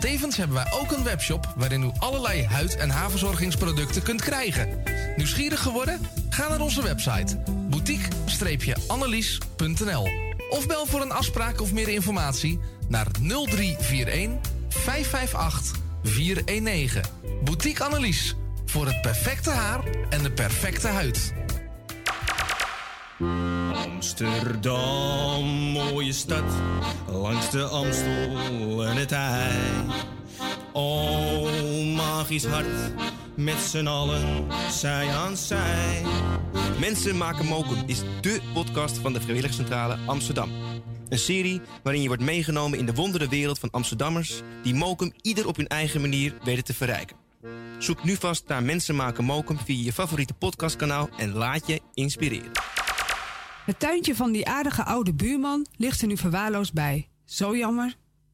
Tevens hebben wij ook een webshop waarin u allerlei huid- en haarverzorgingsproducten kunt krijgen. Nieuwsgierig geworden? Ga naar onze website boutique-annelies.nl of bel voor een afspraak of meer informatie naar 0341 558 419. Boutique Annelies. Voor het perfecte haar en de perfecte huid. Amsterdam, mooie stad, langs de Amstel het. Oh, magisch hart, met z'n allen, zij aan zij. Mensen maken mokum is dé podcast van de Vrijwilligcentrale Amsterdam. Een serie waarin je wordt meegenomen in de wondere wereld van Amsterdammers... die mokum ieder op hun eigen manier weten te verrijken. Zoek nu vast naar Mensen maken mokum via je favoriete podcastkanaal... en laat je inspireren. Het tuintje van die aardige oude buurman ligt er nu verwaarloosd bij. Zo jammer.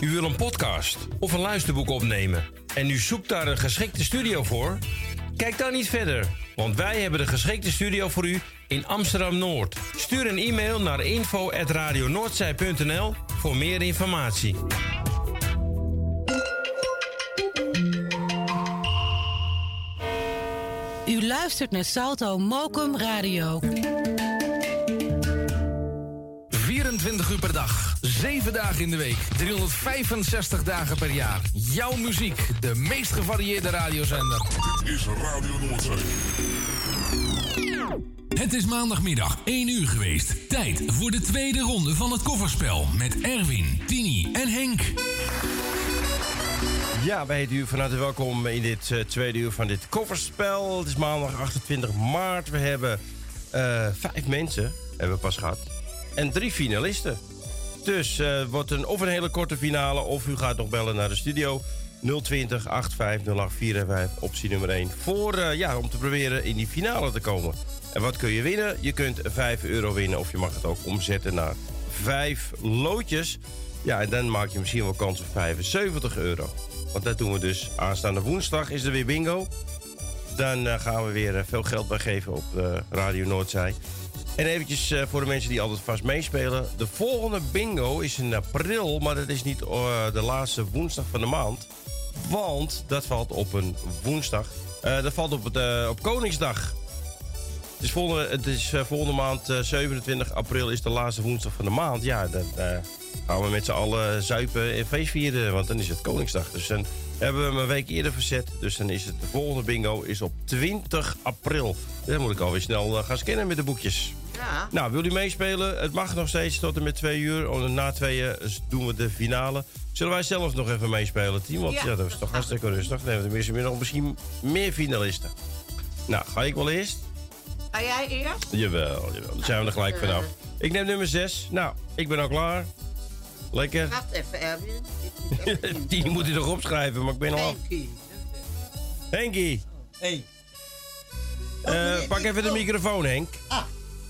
U wil een podcast of een luisterboek opnemen en u zoekt daar een geschikte studio voor? Kijk dan niet verder, want wij hebben de geschikte studio voor u in Amsterdam Noord. Stuur een e-mail naar info@radionoordzij.nl voor meer informatie. U luistert naar Salto Mokum Radio. 24 uur per dag, 7 dagen in de week, 365 dagen per jaar. Jouw muziek, de meest gevarieerde radiozender. Dit is Radio Noordzee. Het is maandagmiddag 1 uur geweest. Tijd voor de tweede ronde van het kofferspel met Erwin, Tini en Henk. Ja, bij het u van harte welkom in dit eh, tweede uur van dit kofferspel. Het is maandag 28 maart. We hebben eh, vijf mensen, hebben we pas gehad. En drie finalisten. Dus eh, wordt een, of een hele korte finale, of u gaat nog bellen naar de studio. 020 8508455, optie nummer 1. Voor, eh, ja, om te proberen in die finale te komen. En wat kun je winnen? Je kunt 5 euro winnen, of je mag het ook omzetten naar 5 loodjes. Ja, en dan maak je misschien wel kans op 75 euro. Want dat doen we dus aanstaande woensdag, is er weer bingo. Dan eh, gaan we weer veel geld weggeven op eh, Radio Noordzij. En eventjes eh, voor de mensen die altijd vast meespelen. De volgende bingo is in april, maar dat is niet eh, de laatste woensdag van de maand. Want dat valt op een woensdag. Eh, dat valt op, eh, op Koningsdag. Het is volgende, het is, eh, volgende maand, eh, 27 april, is de laatste woensdag van de maand. Ja, dan eh, gaan we met z'n allen zuipen en feest vieren, want dan is het Koningsdag. Dus dan hebben we hem een week eerder verzet. Dus dan is het de volgende bingo is op 20 april. Dan moet ik alweer snel eh, gaan scannen met de boekjes. Ja. Nou, wil u meespelen? Het mag nog steeds tot en met twee uur. Na tweeën doen we de finale. Zullen wij zelf nog even meespelen, team? Want Ja, ja, dat is toch hartstikke rustig. Dan hebben we tenminste nog misschien meer finalisten. Nou, ga ik wel eerst? Ga jij eerst? Jawel, jawel. Dan zijn we er gelijk vanaf. Ik neem nummer 6. Nou, ik ben al klaar. Lekker. Wacht even, Erwin. Die moet hij toch opschrijven, maar ik ben al af. Henkie. Henkie. Hey. Eh, pak even de microfoon, Henk. Ah.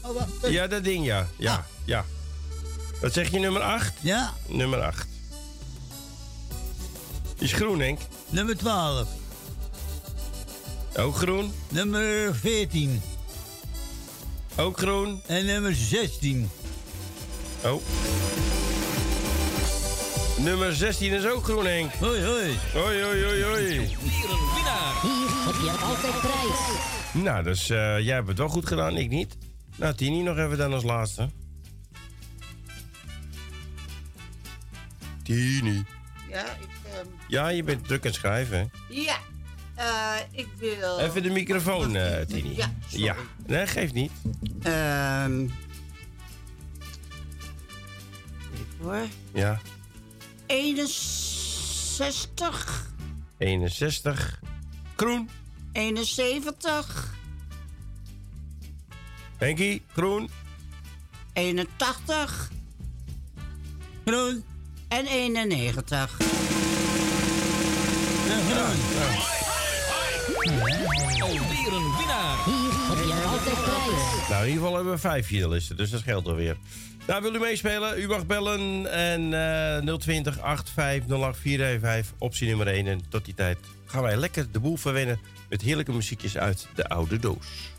Oh, wacht. Ja, dat ding, ja. Ja, ja. Wat zeg je, nummer 8? Ja. Nummer 8. Is groen, Henk. Nummer 12. Ook groen. Nummer 14. Ook groen. En nummer 16. Oh. Nummer 16 is ook groen, Henk. Hoi, hoi. Hoi, hoi, hoi, hoi. Hier heb je altijd prijs. Nou, dus eh, jij hebt het wel goed gedaan, ik niet. Nou, Tini nog even dan als laatste. Tini. Ja, ik... ehm, Ja, je bent druk aan het schrijven, hè? ja. Uh, ik wil... Even de microfoon, uh, Tini. Ja, ja. Nee, geeft niet. Ehm um, hoor. Ja. 61. 61. Kroen. 71. Henkie, Groen. 81. Groen. En 91. Ja, groen. Ja. Alweer een winnaar. Je altijd. Nou, in ieder geval hebben we vijf finalisten, dus dat geldt alweer. Nou, wil u meespelen? U mag bellen en uh, 020 8508455 optie nummer 1. En tot die tijd gaan wij lekker de boel verwennen met heerlijke muziekjes uit de oude doos.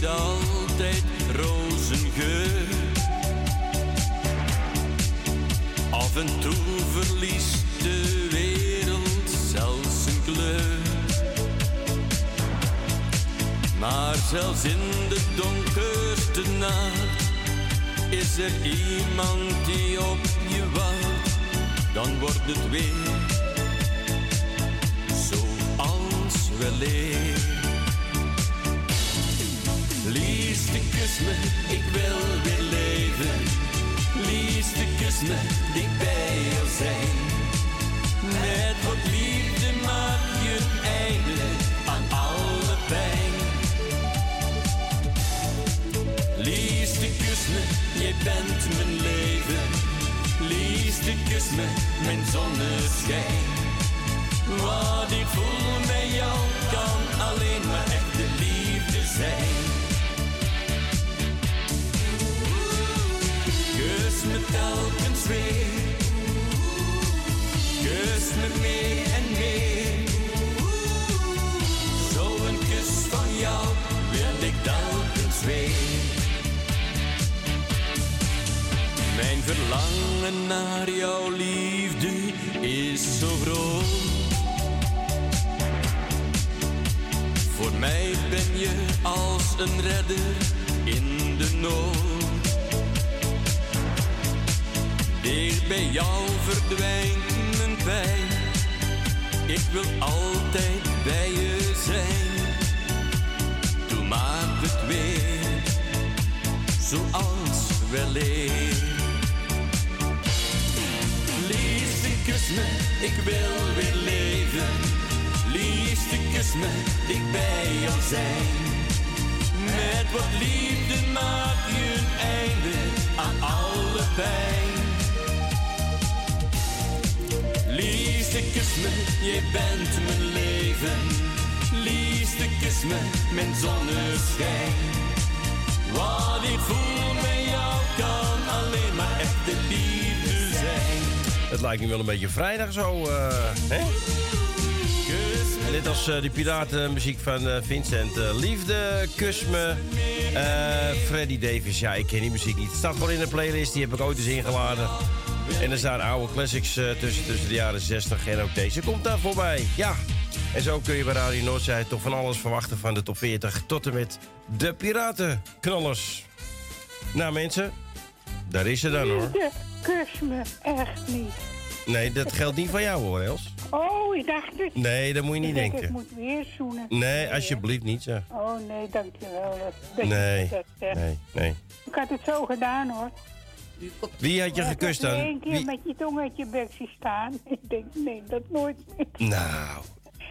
dog. Beetje vrijdag zo, eh, hè? Net als eh, die piratenmuziek van eh, Vincent. Liefde, kus me. Freddy Davis, ja, ik ken die muziek niet. Het staat gewoon in de playlist, die heb ik ooit eens ingeladen. En er staan oude classics tussen, tussen de jaren 60 en ook deze komt daar voorbij. Ja, en zo kun je bij Radio Noordzij toch van alles verwachten van de top 40 tot en met de piratenknallers. Nou mensen, daar is ze dan hoor. Kus me echt niet. Nee, dat geldt niet van jou hoor, Els. Oh, ik dacht het. Nee, dat moet je niet Ik denken. Ik moet weer zoenen. Nee, alsjeblieft niet zeg. Oh nee, dankjewel. Dat, dat je Nee, dat nee, nee. Ik had het zo gedaan hoor. Wie had je gekust dan? één keer Wie- met je tong uit je bek zien staan. Ik denk, nee, dat nooit meer. Nou,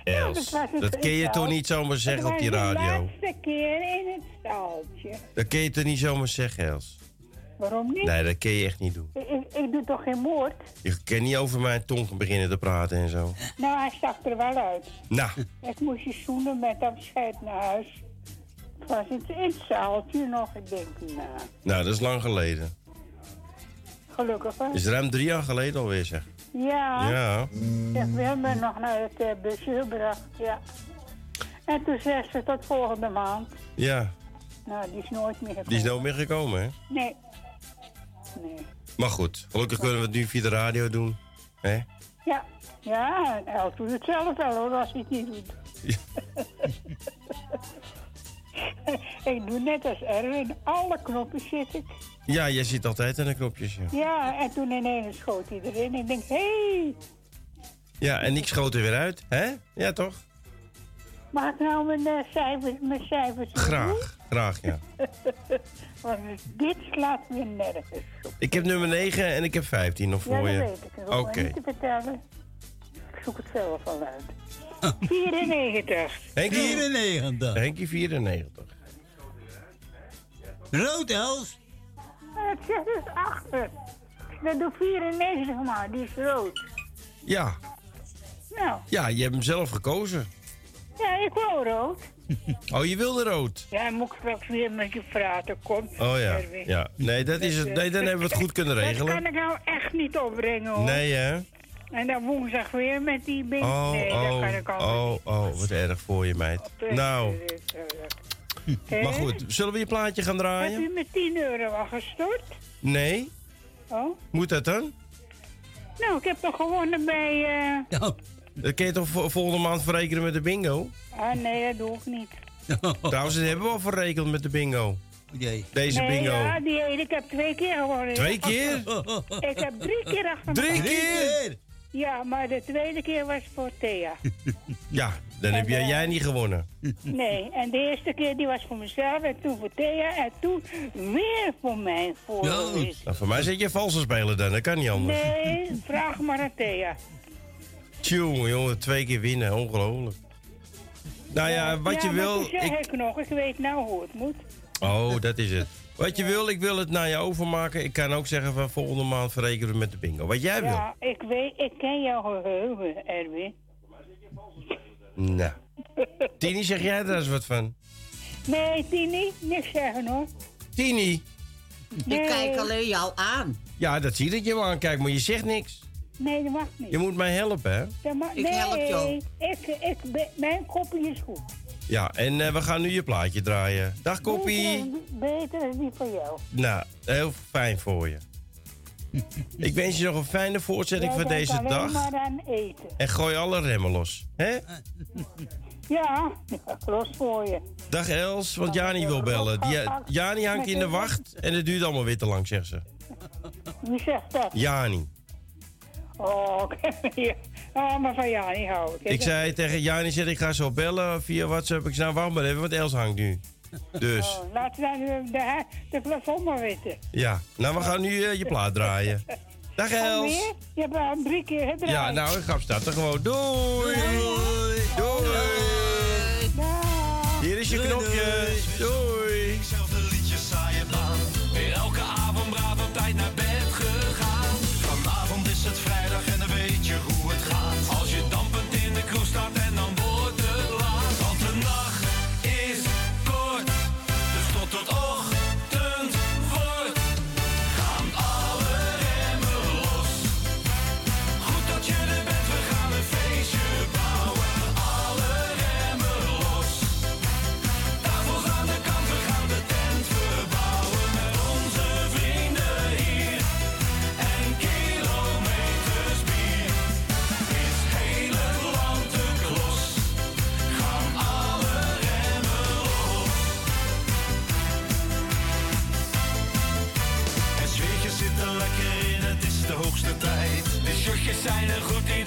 dat Els, het dat kun je toch niet zomaar zeggen op die radio? De laatste keer in het staaltje. Dat kun je toch niet zomaar zeggen, Els? Waarom niet? Nee, dat kun je echt niet doen. Ik, ik, ik doe toch geen moord? Je kan niet over mijn tong beginnen te praten en zo. Nou, hij stak er wel uit. Nou, Ik moest je zoenen met afscheid naar huis. Het was in het zaaltje nog. Ik denk, nou, nou, dat is lang geleden. gelukkig hè? is ruim drie jaar geleden alweer, zeg. Ja. Ja. Zeg, we hebben me nog naar het uh, busje gebracht, ja. En toen zei ze tot volgende maand. Ja, Nou, die is nooit meer gekomen. die is nooit meer gekomen, hè? Nee. Nee. Maar goed, gelukkig kunnen we het nu via de radio doen. Hè? Ja. Ja, en El doet het zelf wel hoor, als hij het niet doet. ik doe net als Erwin, alle knopjes zit ik. Ja, jij zit altijd aan de knopjes, ja. Ja, en toen ineens schoot hij erin. Ik denk, hé, hey, Ja, en ik schoot er weer uit, hè? Ja, toch? mag ik nou mijn, eh, cijfers, mijn cijfers doen? Graag, graag, ja. Want dit slaat weer nergens op. Ik heb nummer 9 en ik heb 15 nog Ja, voor dat je. weet ik. Oké. ik niet te vertellen. Ik zoek het zelf al uit. 94. Henkie 94. Henkie 94. Rood, Els. Het zegt dus achter. Dat doe 94 maar, die is rood. Ja, Nou, ja, je hebt hem zelf gekozen. ja, ik wou rood. Oh, je wilde rood. Ja, moet ik straks weer met je praten, kom. Oh ja, ja. Nee, dat is het. Nee, dan hebben we het goed kunnen Dat regelen. kan ik nou echt niet opbrengen, hoor. Nee, hè? En dan woensdag weer met die bing. Oh, nee, dat oh, kan ik al oh, oh, wat erg voor je, meid. Nou, Hè? maar goed. Zullen we je plaatje gaan Heb draaien? u met 10 euro al gestort? Nee? Oh? Moet dat dan? Nou, ik heb toch gewonnen bij... eh Dat kun je toch vo- volgende maand verrekenen met de bingo? Ah, nee, dat doe ik niet. Trouwens, dat hebben we al verrekend met de bingo. Deze nee, bingo. ja, die ene, ik heb twee keer gewonnen. Twee keer? ik heb drie keer achter Drie keer? Ja, maar de tweede keer was voor Thea. Ja, dan heb jij, jij niet gewonnen. Nee, en de eerste keer die was voor mezelf en toen voor Thea en toen weer voor mij. Voor Nou, voor mij zit je valse spelen dan, dat kan niet anders. Nee, vraag maar aan Thea. Tjonge, jongen, twee keer winnen, ongelooflijk. Nou ja, wat je wil. toen zei Ik... ik nog, ik weet nou hoe het moet. Oh, dat is het. Wat je wil, ik wil het naar je overmaken. Ik kan ook zeggen van volgende maand verrekenen we met de bingo. Wat jij wil. Ja, ik weet, ik ken jouw geheugen, Erwin. Nou. Tini, zeg jij daar eens wat van? Nee, Tini, niks zeggen hoor. Tini? Nee. Ik kijk alleen jou aan. Ja, dat zie je dat je me aankijkt, maar je zegt niks. Nee, dat mag niet. Je moet mij helpen, hè? Dat mag- Ik nee, help jou. Ik, ik, ben- mijn koppie is goed. Ja, en eh, we gaan nu je plaatje draaien. Dag, Koppie. Beter, beter is niet van jou. Nou, heel fijn voor je. Ik wens je nog een fijne voortzetting van deze dag. maar aan eten. En gooi alle remmen los. hè? Ja, los voor je. Dag Els, want Jani wil bellen. Die, Jani hangt in de wacht en het duurt allemaal weer te lang, zegt ze. Wie zegt dat? Jani. Oh. Ja. oh maar van ja, niet houden. Ik zei tegen Jani, zeg, ik ga zo bellen via WhatsApp. Ik zei, nou, wacht maar even, want Els hangt nu. Dus, Oh, laten we dan de, de, de plafond maar weten. ja. Nou, we gaan nu eh, je plaat draaien. Dag Els. Alweer? Je hebt al drie keer gedraaid. Ja, nou, ik ga starten gewoon. Doei. Doei. Hier is je knopje. Doei. Zijn een goed idee,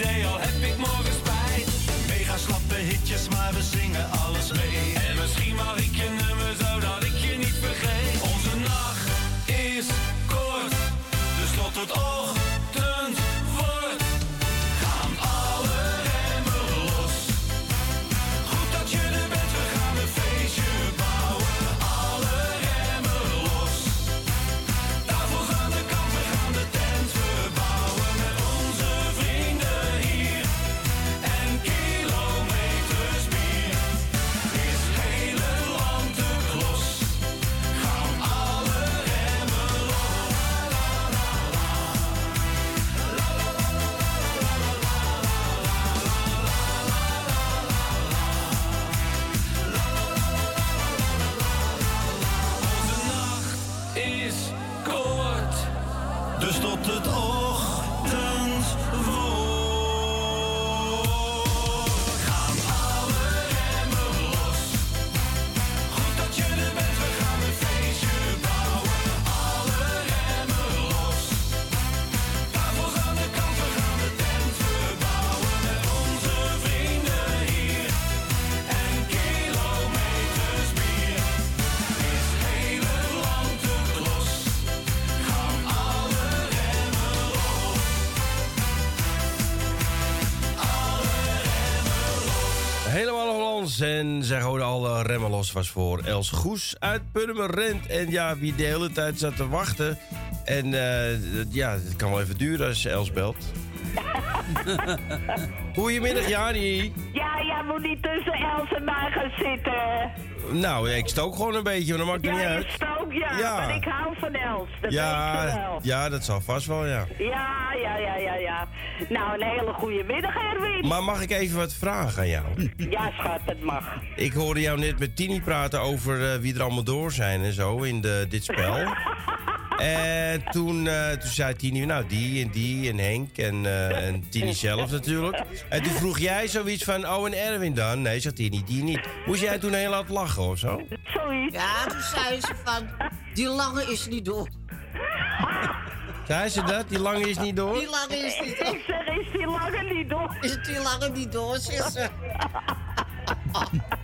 Hollands. En zij houden alle remmen los was voor Els Goes uit Purmerend. En ja, wie de hele tijd zat te wachten. En eh, ja, het kan wel even duren als Els belt. Goedemiddag, Jani. Ja, jij moet niet tussen Els en mij gaan zitten. Nou, ik stook gewoon een beetje, maar dat maakt niet Ja, je uit. stook, ja, Ja. maar ik hou van Els. Dat weet je Ja, wel. ja, dat zal vast wel, ja. Ja, ja. Nou, een hele goede middag, Erwin. Maar mag ik even wat vragen aan jou? Ja, schat, dat mag. Ik hoorde jou net met Tini praten over eh, wie er allemaal door zijn en zo in de, dit spel. en toen, eh, toen zei Tini, nou die en die en Henk en, eh, en Tini zelf natuurlijk. En toen vroeg jij zoiets van, oh en Erwin dan? Nee, zegt Tini, die niet. Moest jij toen heel hard lachen of zo? Zoiets. Ja, toen zei ze van, die lange is niet door. Zei ze dat? Die lange is niet door? Die lange is niet door. Ik zeg, is die lange niet door? Is die lange niet door, zegt ze.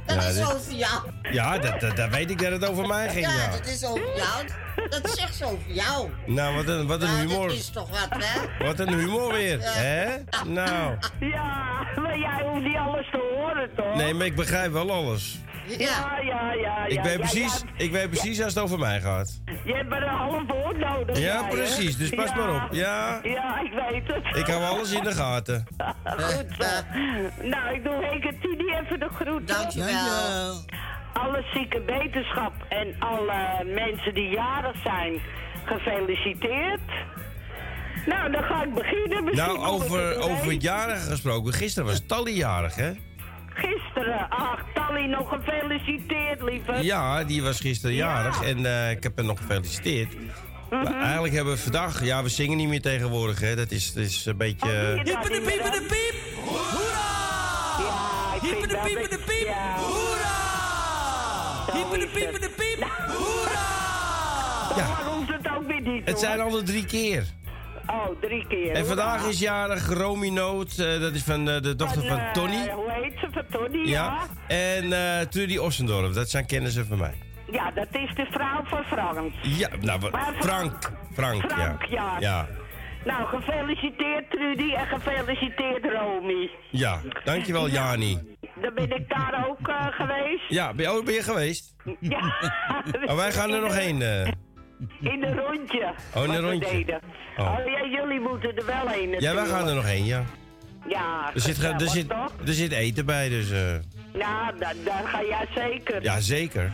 Dat Ja, is dit- over jou. Ja, dat, dat, dat weet ik dat het over mij ging, Ja, ja. dat is over jou. Dat zegt ze over jou. Nou, wat een, wat een Ja, humor. Dat is toch wat, hè? Wat een humor weer, Ja. hè? Nou. Ja, maar jij hoeft niet alles te horen, toch? Nee, maar ik begrijp wel alles. Ja, ja, ja. Ik weet precies, ja. ik weet precies als het over mij gaat. Je hebt maar een half woord nodig. Ja, jij, hè? precies, dus pas Ja. maar op. Ja. Ja, ik weet het. Ik hou alles in de gaten. Goed zo. Nou, ik doe Henk en Tini even de groeten. Dankjewel. alle zieke wetenschap en alle mensen die jarig zijn, gefeliciteerd. Nou, dan ga ik beginnen. Misschien Nou, over, er over jarigen gesproken. Gisteren was Tally jarig, hè? Gisteren, ach, Tally, nog gefeliciteerd, lieve. Ja, die was gisteren jarig en eh, ik heb haar nog gefeliciteerd. Maar eigenlijk hebben we vandaag... Ja, we zingen niet meer tegenwoordig, hè. Dat is, dat is een beetje... Oh, eh, Hippe de piepe de piep! Hoera! Ja, de piepe de piep! Hoera! Hippe de piepe de piep! Hoera! Ja. Dan hoeft het ook weer niet, het zijn al de drie keer. Oh, drie keer. En vandaag is jarig Romy Noot. eh, dat is van eh, de dochter van eh, Tony. hoe heet ze? Van Tony, Ja. ja. En Trudy Ossendorf. Dat zijn kennissen van mij. Ja, dat is de vrouw van Frans. Ja, nou, Maar Frank. Frank, Frank, ja. Ja. Nou, gefeliciteerd Trudy en gefeliciteerd Romy. Ja, dankjewel Jani. Dan ben ik daar ook geweest. Ja, ben je, oh, ben je geweest? Ja. Oh, wij gaan er nog heen. In een rondje. Oh, in een rondje. Oh. Oh, ja, jullie moeten er wel heen Ja, wij gaan er nog heen, ja. Ja, Er zit, er, zit, toch? er zit eten bij, dus... eh, Nou, da- daar ga jij zeker. ja, zeker.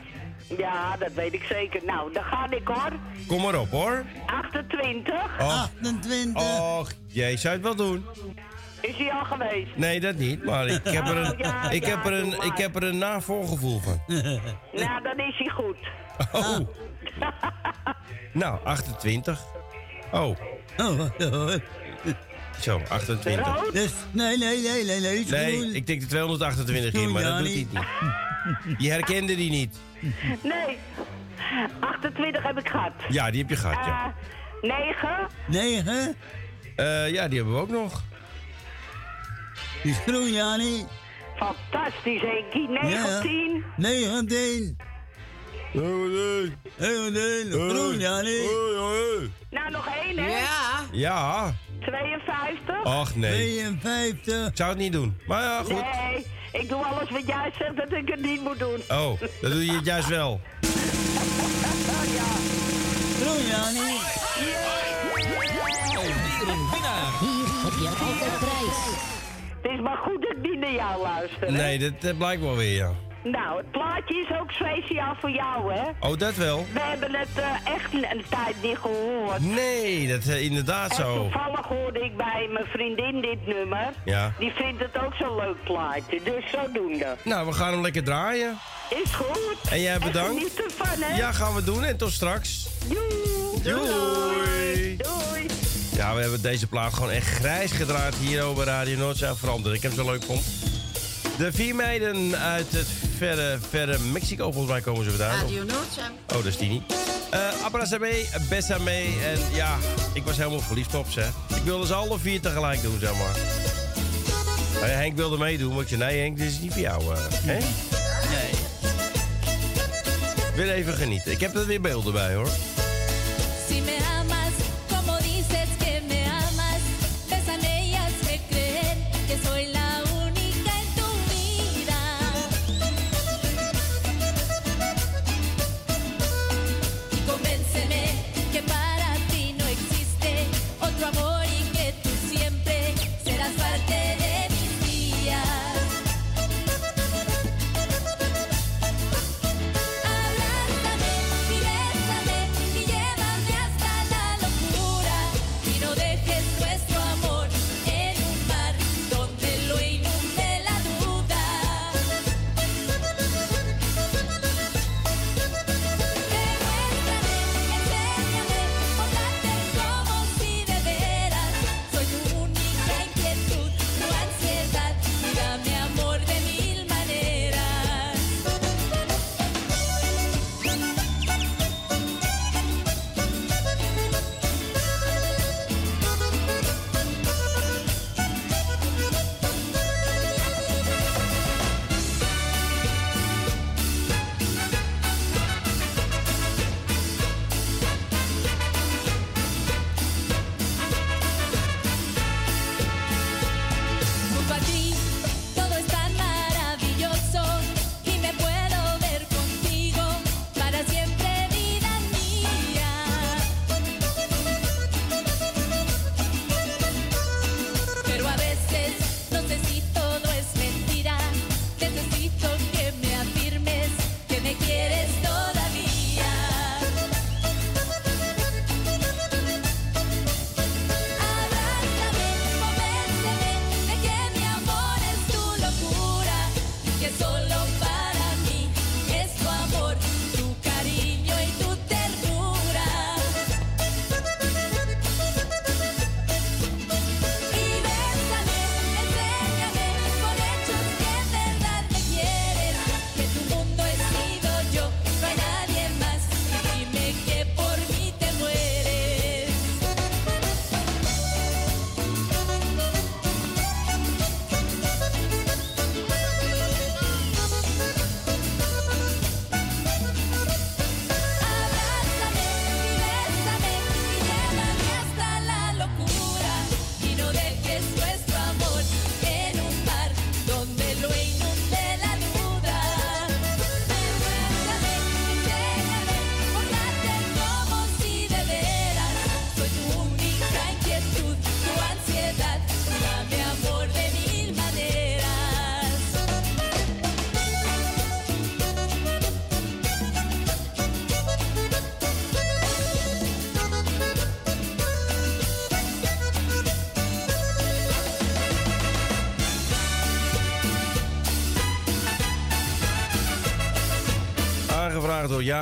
Ja, dat weet ik zeker. Nou, dan ga ik hoor. Kom maar op, hoor. 28. Och, 28. Och, jij zou het wel doen. Is hij al geweest? Nee, dat niet, maar ik heb er een, Oh, ja, ik ja, heb er een, ik heb er een navolgevoel van. Nou, dan is hij goed. Oh. Nou, 28. Oh. Zo, 28. Dus, nee, nee, nee, nee, nee. Nee, ik tik de 228 in, maar dat doet hij niet. Je herkende die niet. Nee. 28 heb ik gehad. Ja, die heb je gehad, ja. Eh, 9. 9. Eh, ja, die hebben we ook nog. Die is groen, Jani. Fantastisch, Henkie. 19. 19. 19. 19. Groen, Jani. Nou, nog één, hè? Ja. Ja. 52. Ach, nee. 52. Ik zou het niet doen. Maar ja, goed. Nee, ik doe alles wat jij zegt dat ik het niet moet doen. Oh, dan doe je het juist wel. Groen, Jani. Alweer een winnaar. Hier heb je altijd prijs. Het is maar goed dat ik niet naar jou luister. hè? Nee, dat, dat blijkt wel weer, ja. Nou, het plaatje is ook speciaal voor jou, hè? Oh, dat wel? We hebben het eh, echt een, een tijd niet gehoord. Nee, dat is inderdaad En zo. toevallig hoorde ik bij mijn vriendin dit nummer. Ja. Die vindt het ook zo'n leuk plaatje, dus zodoende. Nou, we gaan hem lekker draaien. Is goed. En jij bedankt. geniet ervan, hè? Ja, gaan we doen. En tot straks. Doei. Doei. Doei. Ja, we hebben deze plaat gewoon echt grijs gedraaid hier over Radio Noordzee veranderd. Ik heb het zo leuk vond. De vier meiden uit het verre, verre Mexico, volgens mij komen ze vandaan. Radio Noordzee. Oh, dat is die niet. Eh Abrasame, Bessame en ja, ik was helemaal verliefd op ze. Ik wilde ze alle vier tegelijk doen, zeg maar. Maar Henk wilde meedoen, maar ik zei, nee Henk, dit is niet voor jou. eh, hè? Nee. Weer even genieten. Ik heb er weer beelden bij, hoor. Si me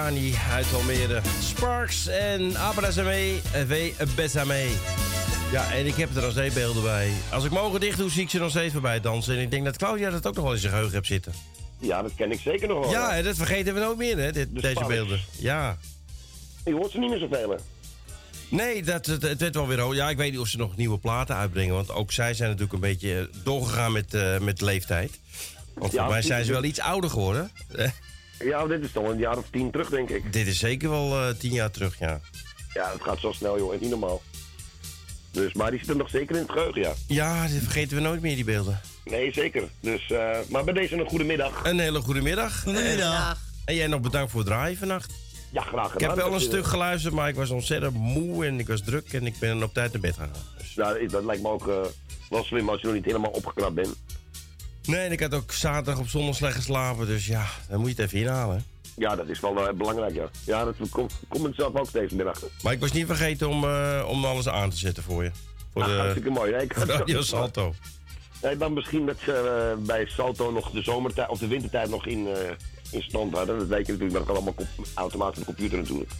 Jani uit Almere. Sparks en Abrazame V. Besame. Ja, en ik heb er nog steeds beelden bij. Als ik mogen dicht doe, zie ik ze nog steeds voorbij dansen. En ik denk dat Claudia dat ook nog wel in zijn geheugen hebt zitten. Ja, dat ken ik zeker nog wel. Ja, en dat vergeten we nooit meer, hè, dit, deze Sparks. beelden. Ja. Je hoort ze niet meer zoveel. hè? Nee, dat, het, het werd wel weer... Ja, ik weet niet of ze nog nieuwe platen uitbrengen. Want ook zij zijn natuurlijk een beetje doorgegaan met, eh, met leeftijd. Want Ja, voor mij zijn ze wel iets ouder geworden. Ja, dit is toch een jaar of tien terug, denk ik. Dit is zeker wel eh, tien jaar terug, ja. Ja, het gaat zo snel, joh. Niet normaal. Dus, maar die zitten nog zeker in het geheugen, ja. Ja, dit vergeten we nooit meer, die beelden. Nee, zeker. Dus, eh, maar bij deze een goede middag. Een hele goede middag. Goedemiddag. En jij nog bedankt voor het draaien vannacht. Ja, graag Ik gedaan. heb wel een stuk geluisterd, maar ik was ontzettend moe en ik was druk en ik ben op tijd naar bed gegaan. Nou, dat lijkt me ook eh, wel slim als je nog niet helemaal opgeknapt bent. Nee, en ik had ook zaterdag op zondag slecht geslapen, dus ja, dan moet je het even inhalen. Ja, dat is wel eh, belangrijk, ja. Ja, dat komt kom ik zelf ook steeds meer achter. Maar ik was niet vergeten om, eh, om alles aan te zetten voor je. Voor Ah, de hartstikke mooi. hè? Ik had- Radio Salto. Nee, dan misschien dat ze eh, bij Salto nog de zomertijd of de wintertijd nog in, in stand hadden. Dat weet je natuurlijk, maar dat gaat allemaal automatisch op de computer natuurlijk.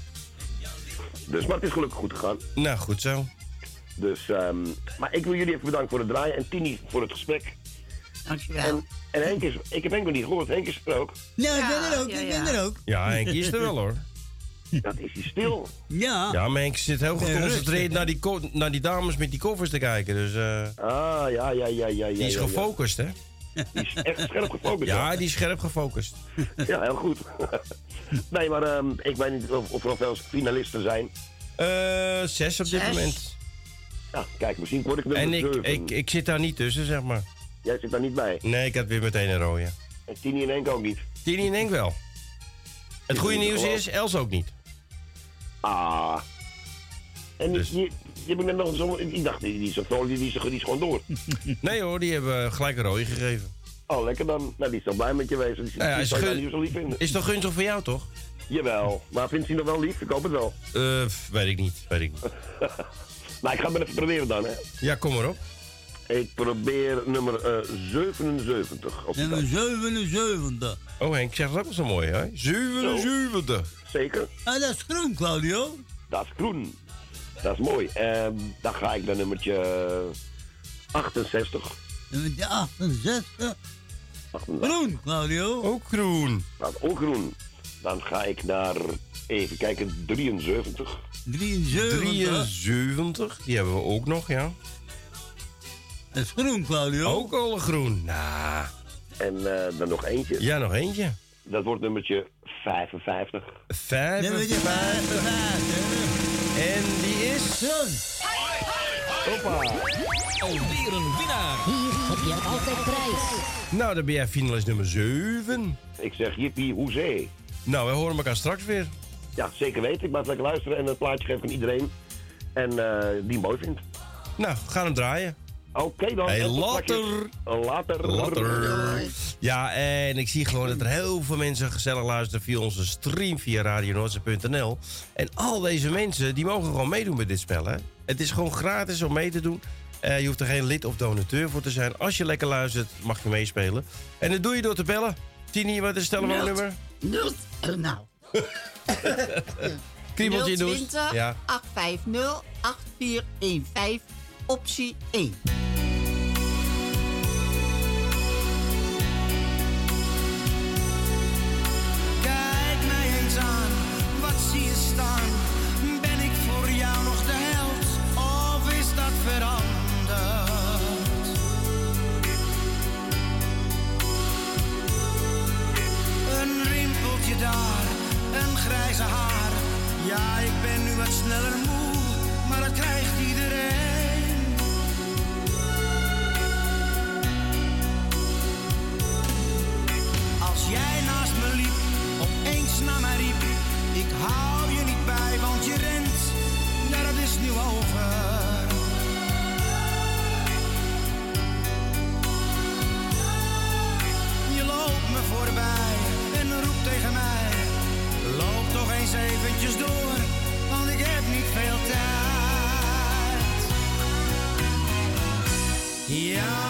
Dus, maar het is gelukkig goed gegaan. Nou, goed zo. Dus, ehm, maar ik wil jullie even bedanken voor het draaien en Tini voor het gesprek. Dankjewel. En, en Henk is, ik heb Henk nog niet gehoord, Henk is er ook. Ja, ik ben er ook, ik ben er ook. Ja, Henk is er wel hoor. Dat is hij stil. Ja. Ja, maar Henk zit heel geconcentreerd naar die, naar die dames met die koffers te kijken. Dus eh, Ah, ja, ja, ja, ja. die is ja, ja. gefocust, hè? Die is echt scherp gefocust. Ja, die is scherp gefocust. Ja, heel goed. nee, maar ehm, ik weet niet of, of er al veel finalisten zijn. Eh, zes op dit Zes? moment. Ja, kijk, misschien word ik nummer En ik, ik, ik zit daar niet tussen, zeg maar. Jij zit daar niet bij. Nee, ik had weer meteen een rode. En Tini en Henk ook niet. Tini en Henk wel. Het goede nieuws is, Els ook niet. Ah. En Dus- je, je hebt net nog zo... Ik dacht, die, die, is, die, die, is, die is gewoon door. Nee hoor, die hebben gelijk een rode gegeven. Oh, lekker dan. Nou, die is wel blij met je wezen. Die, Nou ja, is, gun- zo lief vinden. is toch gunstig voor jou, toch? Jawel. Maar vindt hij nog wel lief? Ik hoop het wel. Eh, weet ik niet, weet ik niet. Nou, ik ga het maar even proberen dan, hè. Ja, kom maar op. Ik probeer nummer eh, 77. Op die Nummer kant. 77. Oh Henk, zeg dat ook wel zo mooi, hè? 77. Zeker. Ah, dat is groen, Claudio. Dat is groen. Dat is mooi. Ehm, dan ga ik naar nummertje 68. Nummer 68. 38. Groen, Claudio. Ook groen. Dat is ook groen. Dan ga ik naar, even kijken, 73. 73. 73, die hebben we ook nog, ja. Dat is groen, Claudio. Ook al groen. Nou, En eh, dan nog eentje. ja, nog eentje. Dat wordt nummertje 55. Nummertje 55. 55. En die is... Hoppa. Alweer een winnaar. Hier heb je altijd prijs. Nou, dan ben jij finalist nummer 7. Ik zeg jippie, hoezee. Nou, we horen elkaar straks weer. Ja, zeker weten. Ik blijf lekker luisteren en het plaatje geef ik aan iedereen. En eh, die hem mooi vindt. Nou, we gaan hem draaien. Oké dan. Hey, later. Later. Later. Ja, en ik zie gewoon dat er heel veel mensen gezellig luisteren via onze stream via radionoordse.nl. En al deze mensen, die mogen gewoon meedoen met dit spel, hè. Het is gewoon gratis om mee te doen. Eh, je hoeft er geen lid of donateur voor te zijn. Als je lekker luistert, mag je meespelen. En dat doe je door te bellen. Tini, wat is het telefoonnummer? Nul, eh, nou. Kriebeltje in de hoes. 020 Ja. 850 8415 optie 1. Kijk mij eens aan, wat zie je staan? Ben ik voor jou nog de held, of is dat veranderd? Een rimpeltje daar, een grijze haar. Ja, ik ben nu wat sneller moe, maar dat krijgt naar mij riep. Ik hou je niet bij, want je rent, ja dat is nu over. Je loopt me voorbij en roept tegen mij. Loop toch eens eventjes door, want ik heb niet veel tijd. Ja,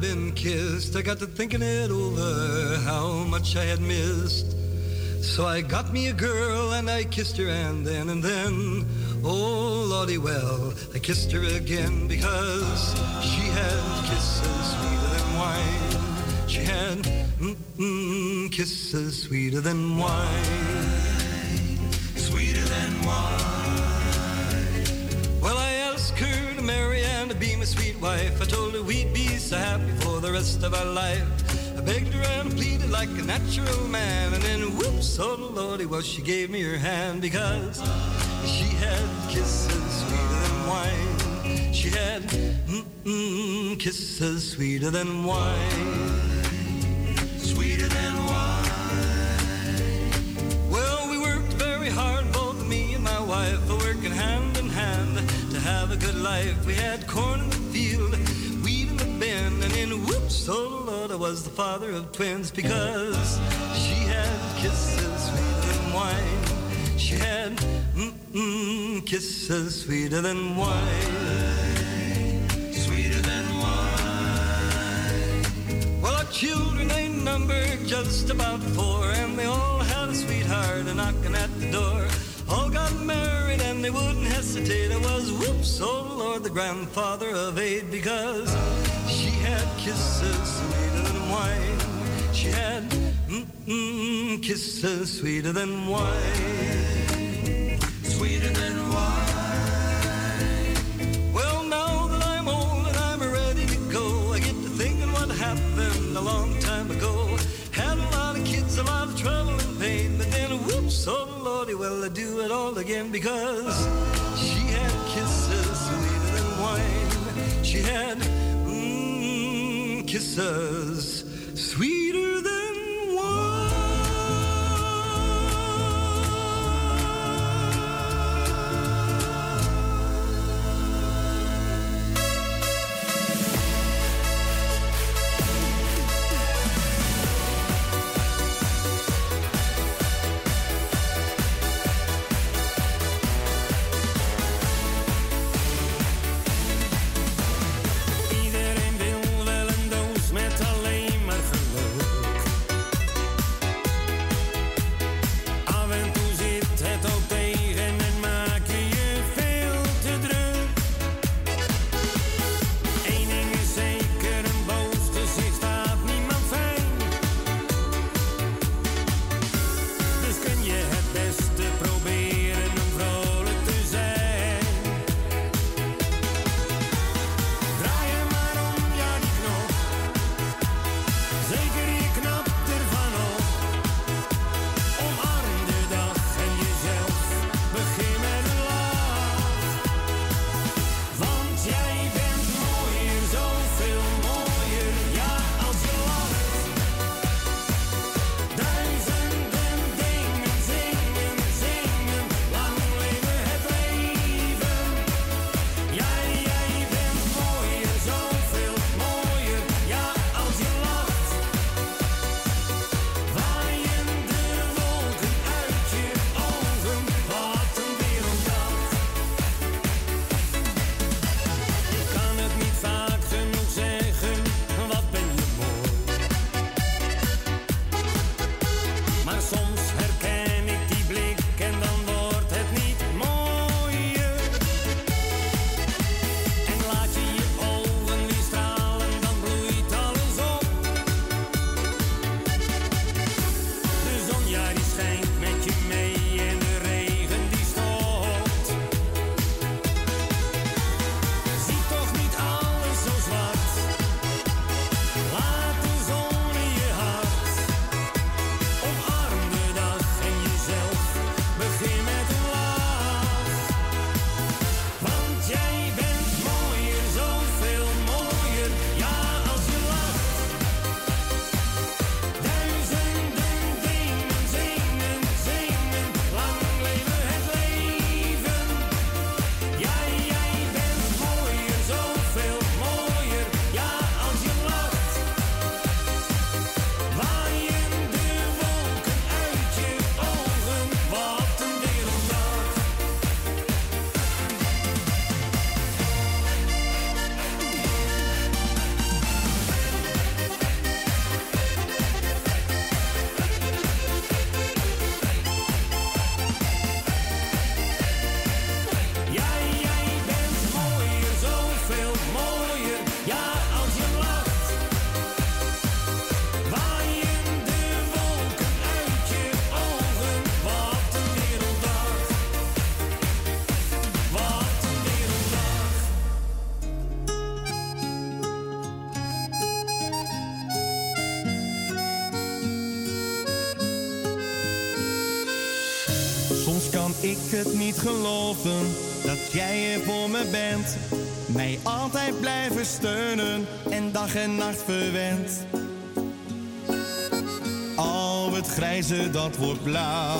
been kissed. I got to thinking it over, how much I had missed. So I got me a girl and I kissed her, and then and then, oh lordy well, I kissed her again because she had kisses sweeter than wine. She had mm-mm, kisses sweeter than wine. Sweeter than wine. Well, I asked her to marry and to be my sweet wife. I told rest of our life. I begged her and pleaded like a natural man, and then whoops, oh lordy, well, she gave me her hand because she had kisses sweeter than wine. She had mm-mm, kisses sweeter than wine. Sweeter than wine. Well, we worked very hard, both me and my wife, working hand in hand to have a good life. We had corn was the father of twins because she had kisses sweeter than wine. She had mm-mm, kisses sweeter than wine. Sweeter than wine. Well, our children, ain't numbered just about four, and they all had a sweetheart a knocking at the door. All got married and they wouldn't hesitate. It was whoops, oh Lord, the grandfather of eight because she had kisses wine. She had mm-mm, kisses sweeter than wine. Sweeter than wine. Well, now that I'm old and I'm ready to go, I get to thinking what happened a long time ago. Had a lot of kids, a lot of trouble and pain, but then whoops, oh lordy, well, I do it all again because she had kisses sweeter than wine. She had kisses ik het niet geloven dat jij er voor me bent. Mij altijd blijven steunen en dag en nacht verwend. Al het grijze dat wordt blauw.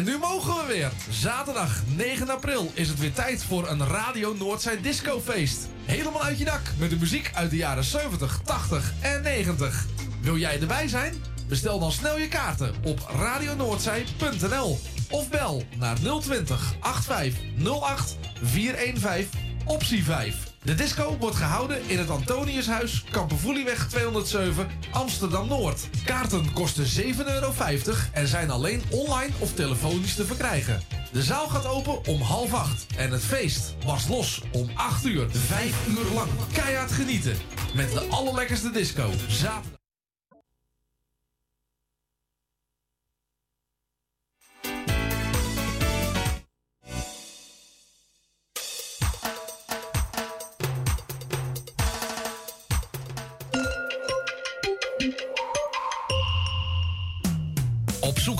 En nu mogen we weer. Zaterdag 9 april is het weer tijd voor een Radio Noordzij discofeest. Helemaal uit je dak met de muziek uit de jaren 70, 80 en 90. Wil jij erbij zijn? Bestel dan snel je kaarten op radionoordzij.nl of bel naar 020 8508 415 optie 5. De disco wordt gehouden in het Antoniushuis, Kampervoelieweg 207, Amsterdam-Noord. Kaarten kosten 7,50 euro en zijn alleen online of telefonisch te verkrijgen. De zaal gaat open om half acht en het feest was los om 8 uur. Vijf uur lang keihard genieten met de allerlekkerste disco. Zaterdag.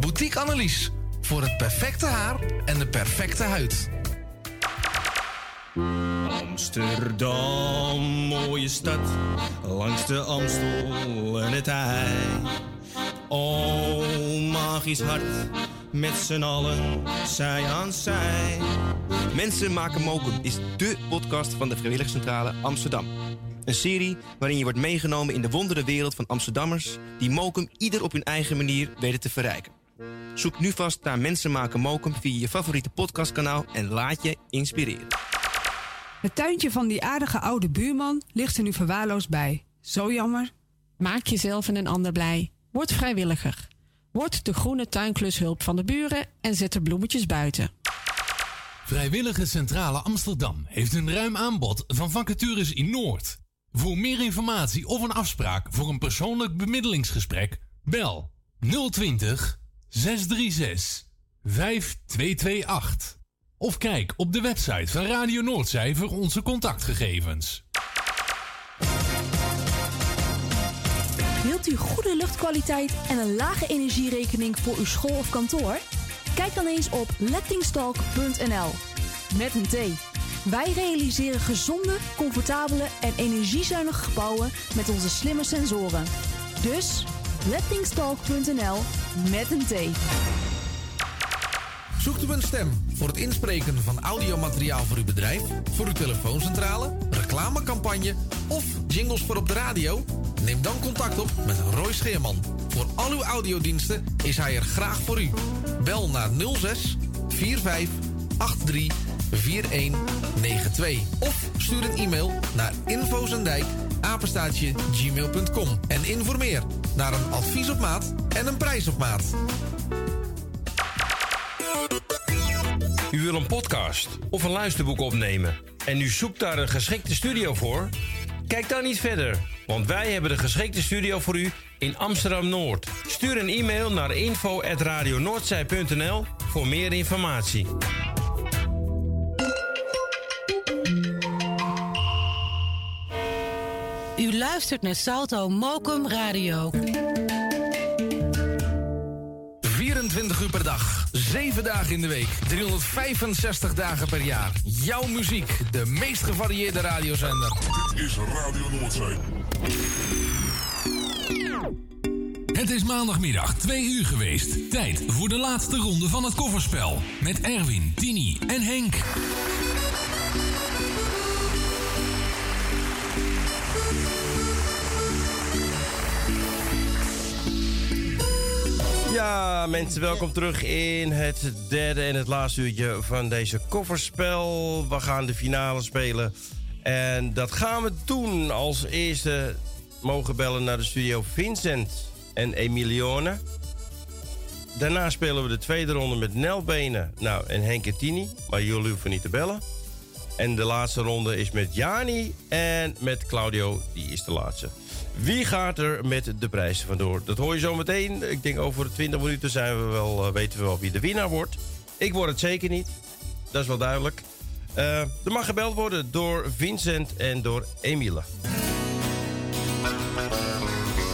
Boutique Annelies. Voor het perfecte haar en de perfecte huid. Amsterdam, mooie stad, langs de Amstel en het IJ. Oh, magisch hart, met z'n allen, zij aan zij. Mensen maken mokum is dé podcast van de Vrijwilligcentrale Amsterdam. Een serie waarin je wordt meegenomen in de wondere wereld van Amsterdammers... die mokum ieder op hun eigen manier weten te verrijken. Zoek nu vast naar Mensen maken mokum via je favoriete podcastkanaal... en laat je inspireren. Het tuintje van die aardige oude buurman ligt er nu verwaarloosd bij. Zo jammer. Maak jezelf en een ander blij. Word vrijwilliger. Word de groene tuinklushulp van de buren en zet de bloemetjes buiten. Vrijwillige Centrale Amsterdam heeft een ruim aanbod van vacatures in Noord. Voor meer informatie of een afspraak voor een persoonlijk bemiddelingsgesprek, bel 020 636 5228. Of kijk op de website van Radio Noordzij voor onze contactgegevens. Wilt u goede luchtkwaliteit en een lage energierekening voor uw school of kantoor? Kijk dan eens op lettingstalk.nl. Met een T. Wij realiseren gezonde, comfortabele en energiezuinige gebouwen met onze slimme sensoren. Dus lettingstalk.nl met een T. Zoekt u een stem voor het inspreken van audiomateriaal voor uw bedrijf, voor uw telefooncentrale, reclamecampagne of jingles voor op de radio? Neem dan contact op met Roy Scheerman. Voor al uw audiodiensten is hij er graag voor u. Bel naar 06 45 83 4192 of stuur een e-mail naar infozendijk apenstaatje gmail.com en informeer naar een advies op maat en een prijs op maat. U wil een podcast of een luisterboek opnemen en u zoekt daar een geschikte studio voor? Kijk dan niet verder, want wij hebben de geschikte studio voor u in Amsterdam Noord. Stuur een e-mail naar info@radionoordzij.nl voor meer informatie. Luistert naar Salto Mokum Radio. 24 uur per dag, 7 dagen in de week, 365 dagen per jaar. Jouw muziek, de meest gevarieerde radiozender. Dit is Radio Noordzee. Het is maandagmiddag 2 uur geweest. Tijd voor de laatste ronde van het kofferspel. Met Erwin, Tini en Henk. Ja, mensen, welkom terug in het derde en het laatste uurtje van deze kofferspel. We gaan de finale spelen. En dat gaan we doen. Als eerste mogen bellen naar de studio Vincent en Emilione. Daarna spelen we de tweede ronde met Nel Benen nou, en Henk en Tini. Maar jullie hoeven niet te bellen. En de laatste ronde is met Jani en met Claudio. Die is de laatste. Wie gaat er met de prijzen vandoor? Dat hoor je zo meteen. Ik denk over 20 minuten zijn we wel, eh, weten we wel wie de winnaar wordt. Ik word het zeker niet. Dat is wel duidelijk. Eh, er mag gebeld worden door Vincent en door Emile.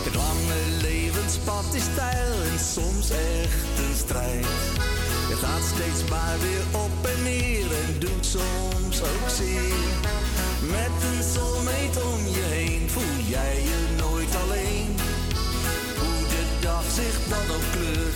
Het lange levenspad is stijl en soms echt een strijd. Je gaat steeds maar weer op en neer en doet soms ook zeer. Met een soulmate om je heen voel jij je nooit alleen. Hoe de dag zich dan ook kleurt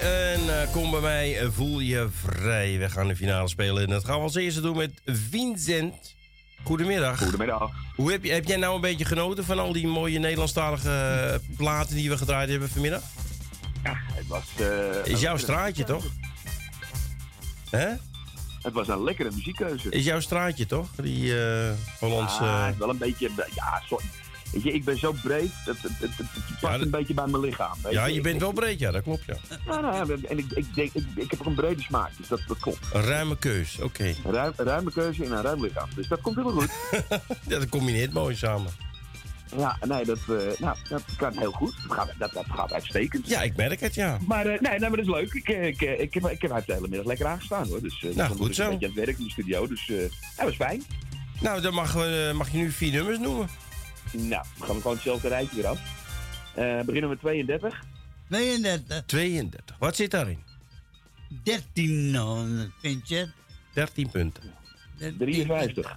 En eh, kom bij mij, voel je vrij. We gaan de finale spelen en dat gaan we als eerste doen met Vincent. Goedemiddag. Goedemiddag. Hoe heb, je, heb jij nou een beetje genoten van al die mooie Nederlandstalige eh, platen die we gedraaid hebben vanmiddag? Ja, het was... eh, Is jouw straatje toch? Hè? Het was een lekkere muziekkeuze. Is jouw straatje toch? Die eh Hollandse... Is wel een beetje... Ja, zo, weet je, ik ben zo breed, het, het, past een beetje bij mijn lichaam. weet ja, je Ik- bent ik- wel breed, ja, dat klopt ja. Nou, nou, en ik, ik, denk, ik, ik heb ook een brede smaak, dus dat, dat klopt. Een ruime keus, oké. Ruim, ruime keuze in een ruim lichaam, dus dat komt helemaal goed. Ja, dat combineert mooi samen. ja, nee, dat, eh, nou, dat kan heel goed. Dat gaat, dat, dat gaat uitstekend. Ja, ik merk het, ja. Maar eh, nee, nee, maar dat is leuk. Ik, eh, ik, ik, heb, ik heb de hele middag lekker aangestaan hoor. Dus, eh, Nou, goed ik zo. Een beetje aan het werk in de studio, dus dat was fijn. Nou, dan mag je nu vier nummers noemen. Nou, dan gaan we gewoon hetzelfde rijtje weer af. Eh, beginnen we met 32. 32. 32. Wat zit daarin? 13, nou, vind je? 13 punten. 53.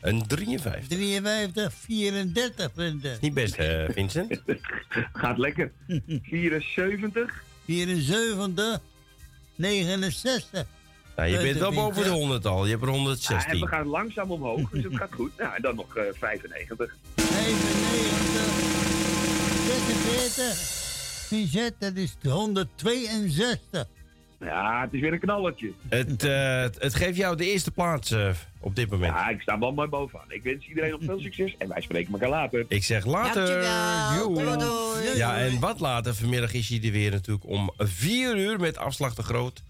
Een 53. 53, 34 punten. Niet best, hè, Vincent? Gaat lekker. 74. 74, 69. Nou, je bent wel boven de Vincent. 100 al. Je hebt er Ja, en 116. we gaan langzaam omhoog, dus het gaat goed. Nou, en dan nog eh 95. 46. Vincent, dat is 162. Ja, het is weer een knallertje. Het, eh, het- het geeft jou de eerste plaats eh, op dit moment. Ja, ik sta wel mooi bovenaan. Ik wens iedereen nog veel succes en wij spreken elkaar later. Ik zeg later. Doei, doei. Ja, en wat later vanmiddag is hij er weer natuurlijk om 4 uur met afslag te groot.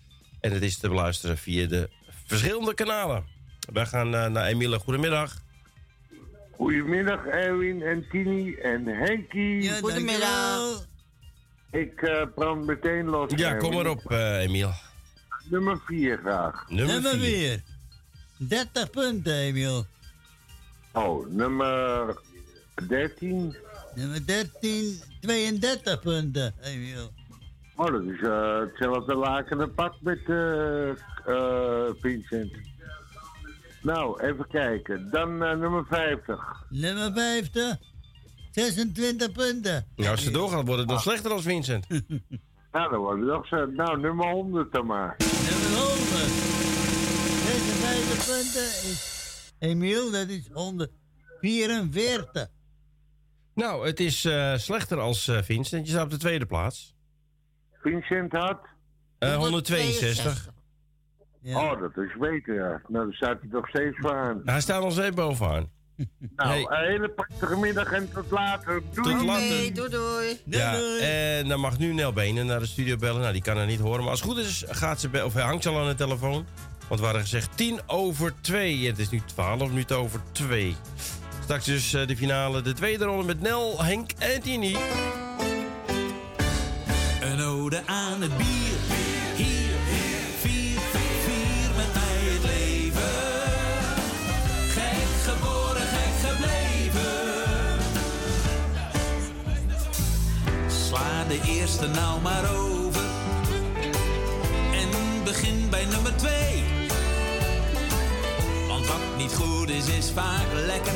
En het is te beluisteren via de verschillende kanalen. Wij gaan eh, naar Emiele. Goedemiddag. Goedemiddag Erwin en Tini en Henkie. Goedemiddag. Ik eh brand meteen los. Ja, Erwin. kom maar op, eh Emiel. Nummer 4 graag. Nummer Nummer vier. 4. 30 punten, Emiel. Oh, nummer 13. Nummer 13, 32 punten, Emiel. Oh, dat is eh, hetzelfde lakende pak met eh eh, Vincent. Nou, even kijken. Dan nummer 50. Nummer 50, 26 punten. Nou, als ze doorgaan, wordt het nog slechter als Vincent. Nou, dan wordt het nog zo. Nou, nummer 100 dan maar. Nummer 100. 56 punten is Emiel, dat is 144. Nou, het is eh, slechter als eh, Vincent. Je staat op de tweede plaats. Vincent had? Eh, 162. Oh, dat is beter, ja. Nou, daar staat hij nog steeds aan. Hij staat nog steeds bovenaan. Nou, een hele prachtige middag en tot later. Doei. Tot later. Doei doei. Ja, en dan mag nu Nel Benen naar de studio bellen. Nou, die kan er niet horen. Maar als het goed is, gaat ze of hij hangt ze al aan de telefoon. Want we hadden gezegd 10 over 2. Het is nu 12 minuten over 2. Straks dus eh, de finale, de tweede ronde met Nel, Henk en Tini. Aan het bier. Hier, vier, vier met mij het leven. Gek geboren, gek gebleven. Sla de eerste nou maar over. En begin bij nummer twee. Want wat niet goed is, is vaak lekker.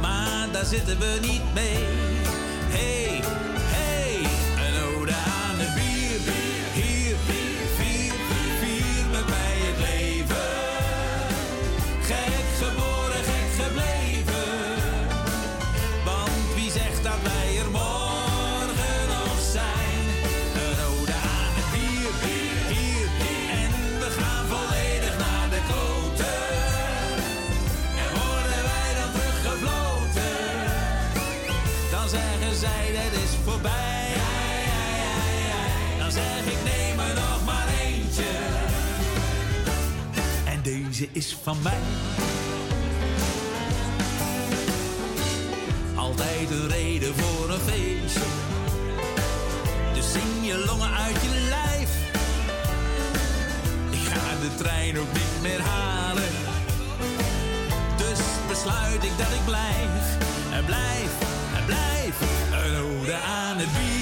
Maar daar zitten we niet mee. Hey, Is van mij. Altijd een reden voor een feestje. Dus zing je longen uit je lijf. Ik ga de trein ook niet meer halen. Dus besluit ik dat ik blijf. En blijf, en blijf. Een ode aan het bier.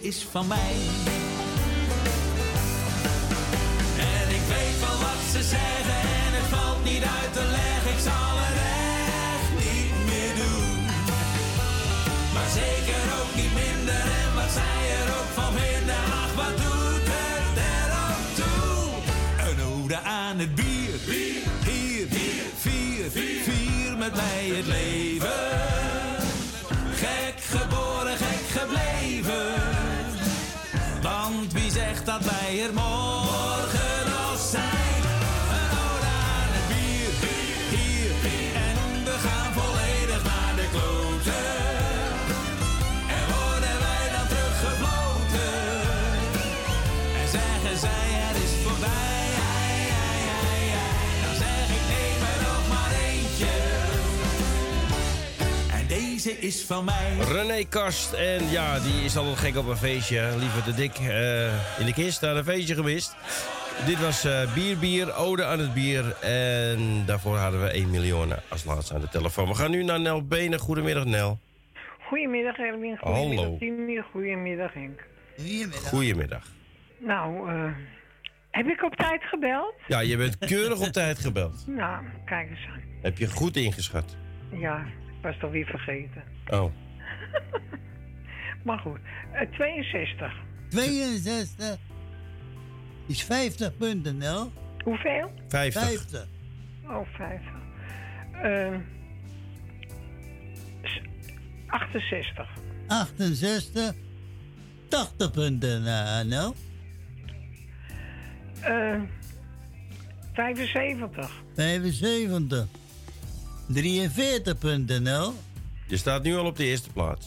Is van mij. En ik weet wel wat ze zeggen en het valt niet uit te leggen. Ik zal het echt niet meer doen. Maar zeker ook niet minder en wat zij er ook van vinden. Ach, wat doet het er ook toe? Een ode aan het bier. Hier, vier, vier met mij het leven. Dat wij er morgen is van mij. René Kast. En ja, die is altijd gek op een feestje. Liever de dik eh, in de kist, naar een feestje gemist. Dit was eh, Bier Bier, Ode aan het bier. En daarvoor hadden we 1 miljoen als laatste aan de telefoon. We gaan nu naar Nel Benen. Goedemiddag, Nel. Goedemiddag Erwin, Hallo. goedemiddag Tini, goedemiddag Henk. Goedemiddag. Nou, eh, heb ik op tijd gebeld? Ja, je bent keurig op tijd gebeld. Nou, kijk eens aan. Heb je goed ingeschat. Ja, was toch weer vergeten. Oh. Maar goed, eh, 62. 62 is 50 punten, Nel. Hoeveel? 50. 50. Oh, 50. Eh, s- 68. 68, 80 punten, Nel. Eh, 75. 75. 43.nl. Je staat nu al op de eerste plaats.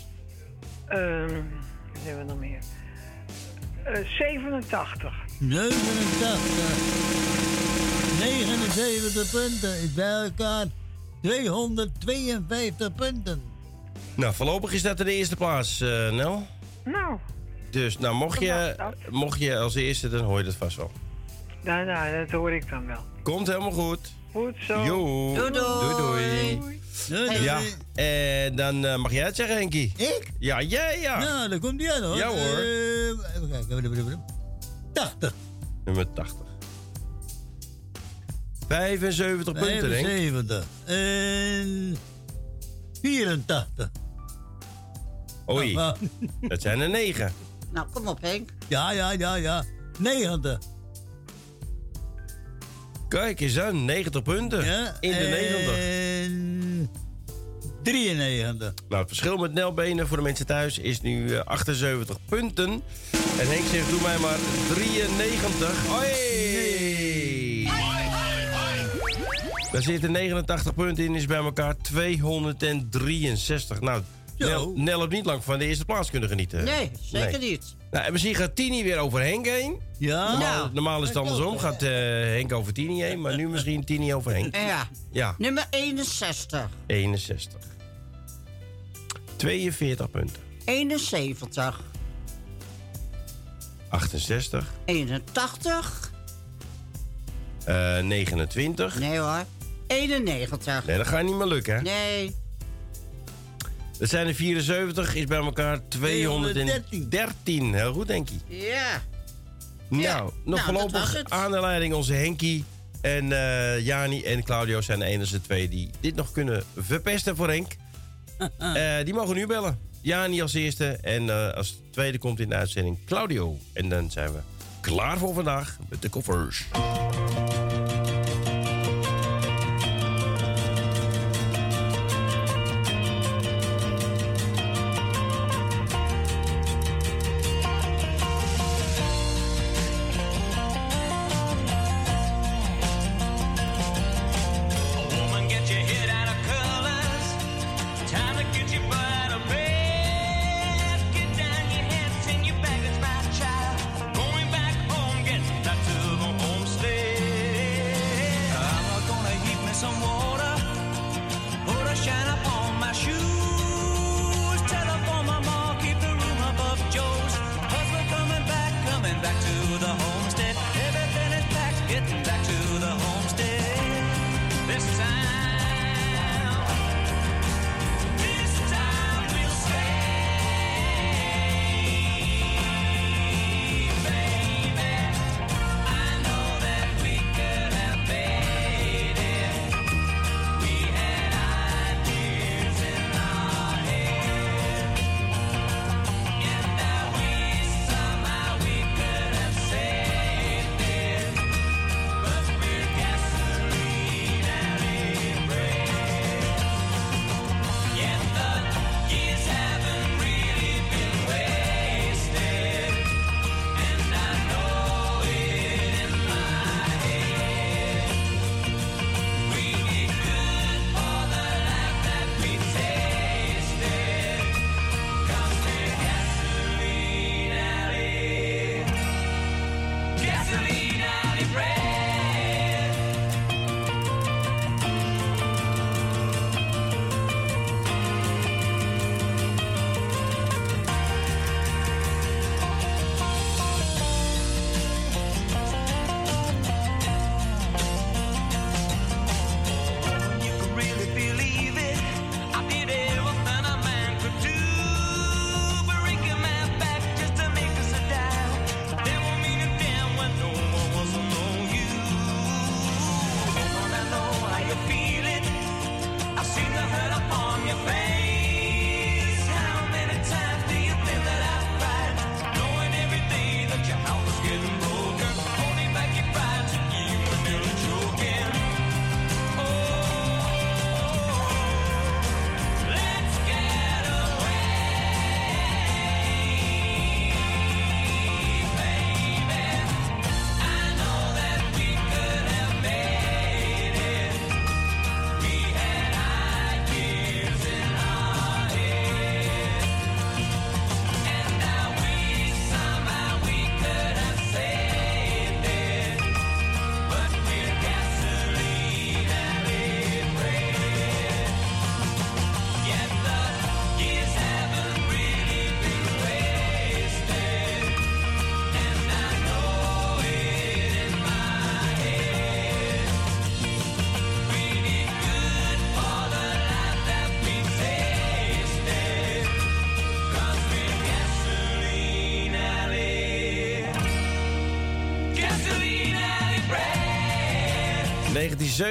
Ehm, wat hebben we nog meer? Eh 87. 89. 79 punten is bij elkaar 252 punten. Nou, voorlopig is dat de eerste plaats, eh, Nel. Nou, Dus nou, mocht je, mocht je als eerste, dan hoor je dat vast wel. Nou, nou, dat hoor ik dan wel. Komt helemaal goed. Goed zo. Jo. Doei, doei. doei. Doei. Ja, en dan eh, mag jij het zeggen, Henkie. Ik? Ja, jij ja. Nou, daar komt die aan hoor. Ja, hoor. Eh, even kijken. 80. Nummer 80. 75 punten, denk ik. 75. En 84. Oei, Nou, dat zijn er 9. Nou, kom op, Henk. Ja, ja, ja, ja. 90. Kijk eens aan, 90 punten. in de 90. En 93. Nou, het verschil met Nelbenen voor de mensen thuis is nu eh, 78 punten. En Henk zegt, doe mij maar 93. Hoi! Daar zitten 89 punten in, is bij elkaar 263. Nou, Nel, Nel heeft niet lang van de eerste plaats kunnen genieten. Nee, zeker niet. Nou, en misschien gaat Tini weer over Henk heen. Ja. Normaal, Nou, normaal is het andersom. Gaat eh, Henk over Tini heen. Maar nu misschien Tini over Henk. Ja. Ja, Nummer 61. 61. 42 punten. 71. 68. 81. eh 29. Nee hoor. 91. Nee, dat gaat niet meer lukken, hè? Nee. Dat zijn er 74, is bij elkaar 213. Heel goed, Henkie. Ja. Nou, Ja, nog nou, voorlopig aan de leiding onze Henkie. En eh Jani en Claudio zijn de enige twee die dit nog kunnen verpesten voor Henk. Eh, die mogen nu bellen. Jani als eerste en eh, als tweede komt in de uitzending Claudio. En dan zijn we klaar voor vandaag met de koffers.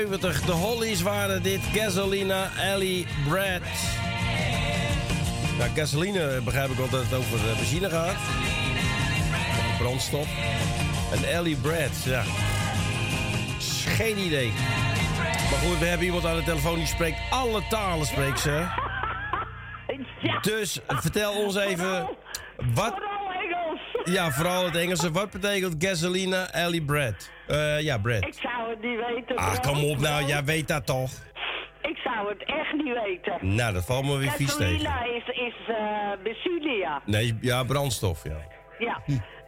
1970, de Hollies waren dit. Gasolina, Ellie, Brad. Nou, gasoline begrijp ik wel dat het over benzine gaat. Of brandstof. En Ellie Brad, ja. Geen idee. Maar goed, we hebben iemand aan de telefoon die spreekt alle talen, spreekt ze. Dus vertel ons even, wat... Ja, vooral het Engelse. Wat betekent gasolina, Ellie Brad? Eh, ja, Brad. Ik zou het niet weten. Ah, bro. kom op nou, jij weet dat toch? Ik zou het echt niet weten. Nou, dat valt me weer vies tegen. Gasolina is, is eh benzine, ja. Nee, ja, brandstof, ja. Ja.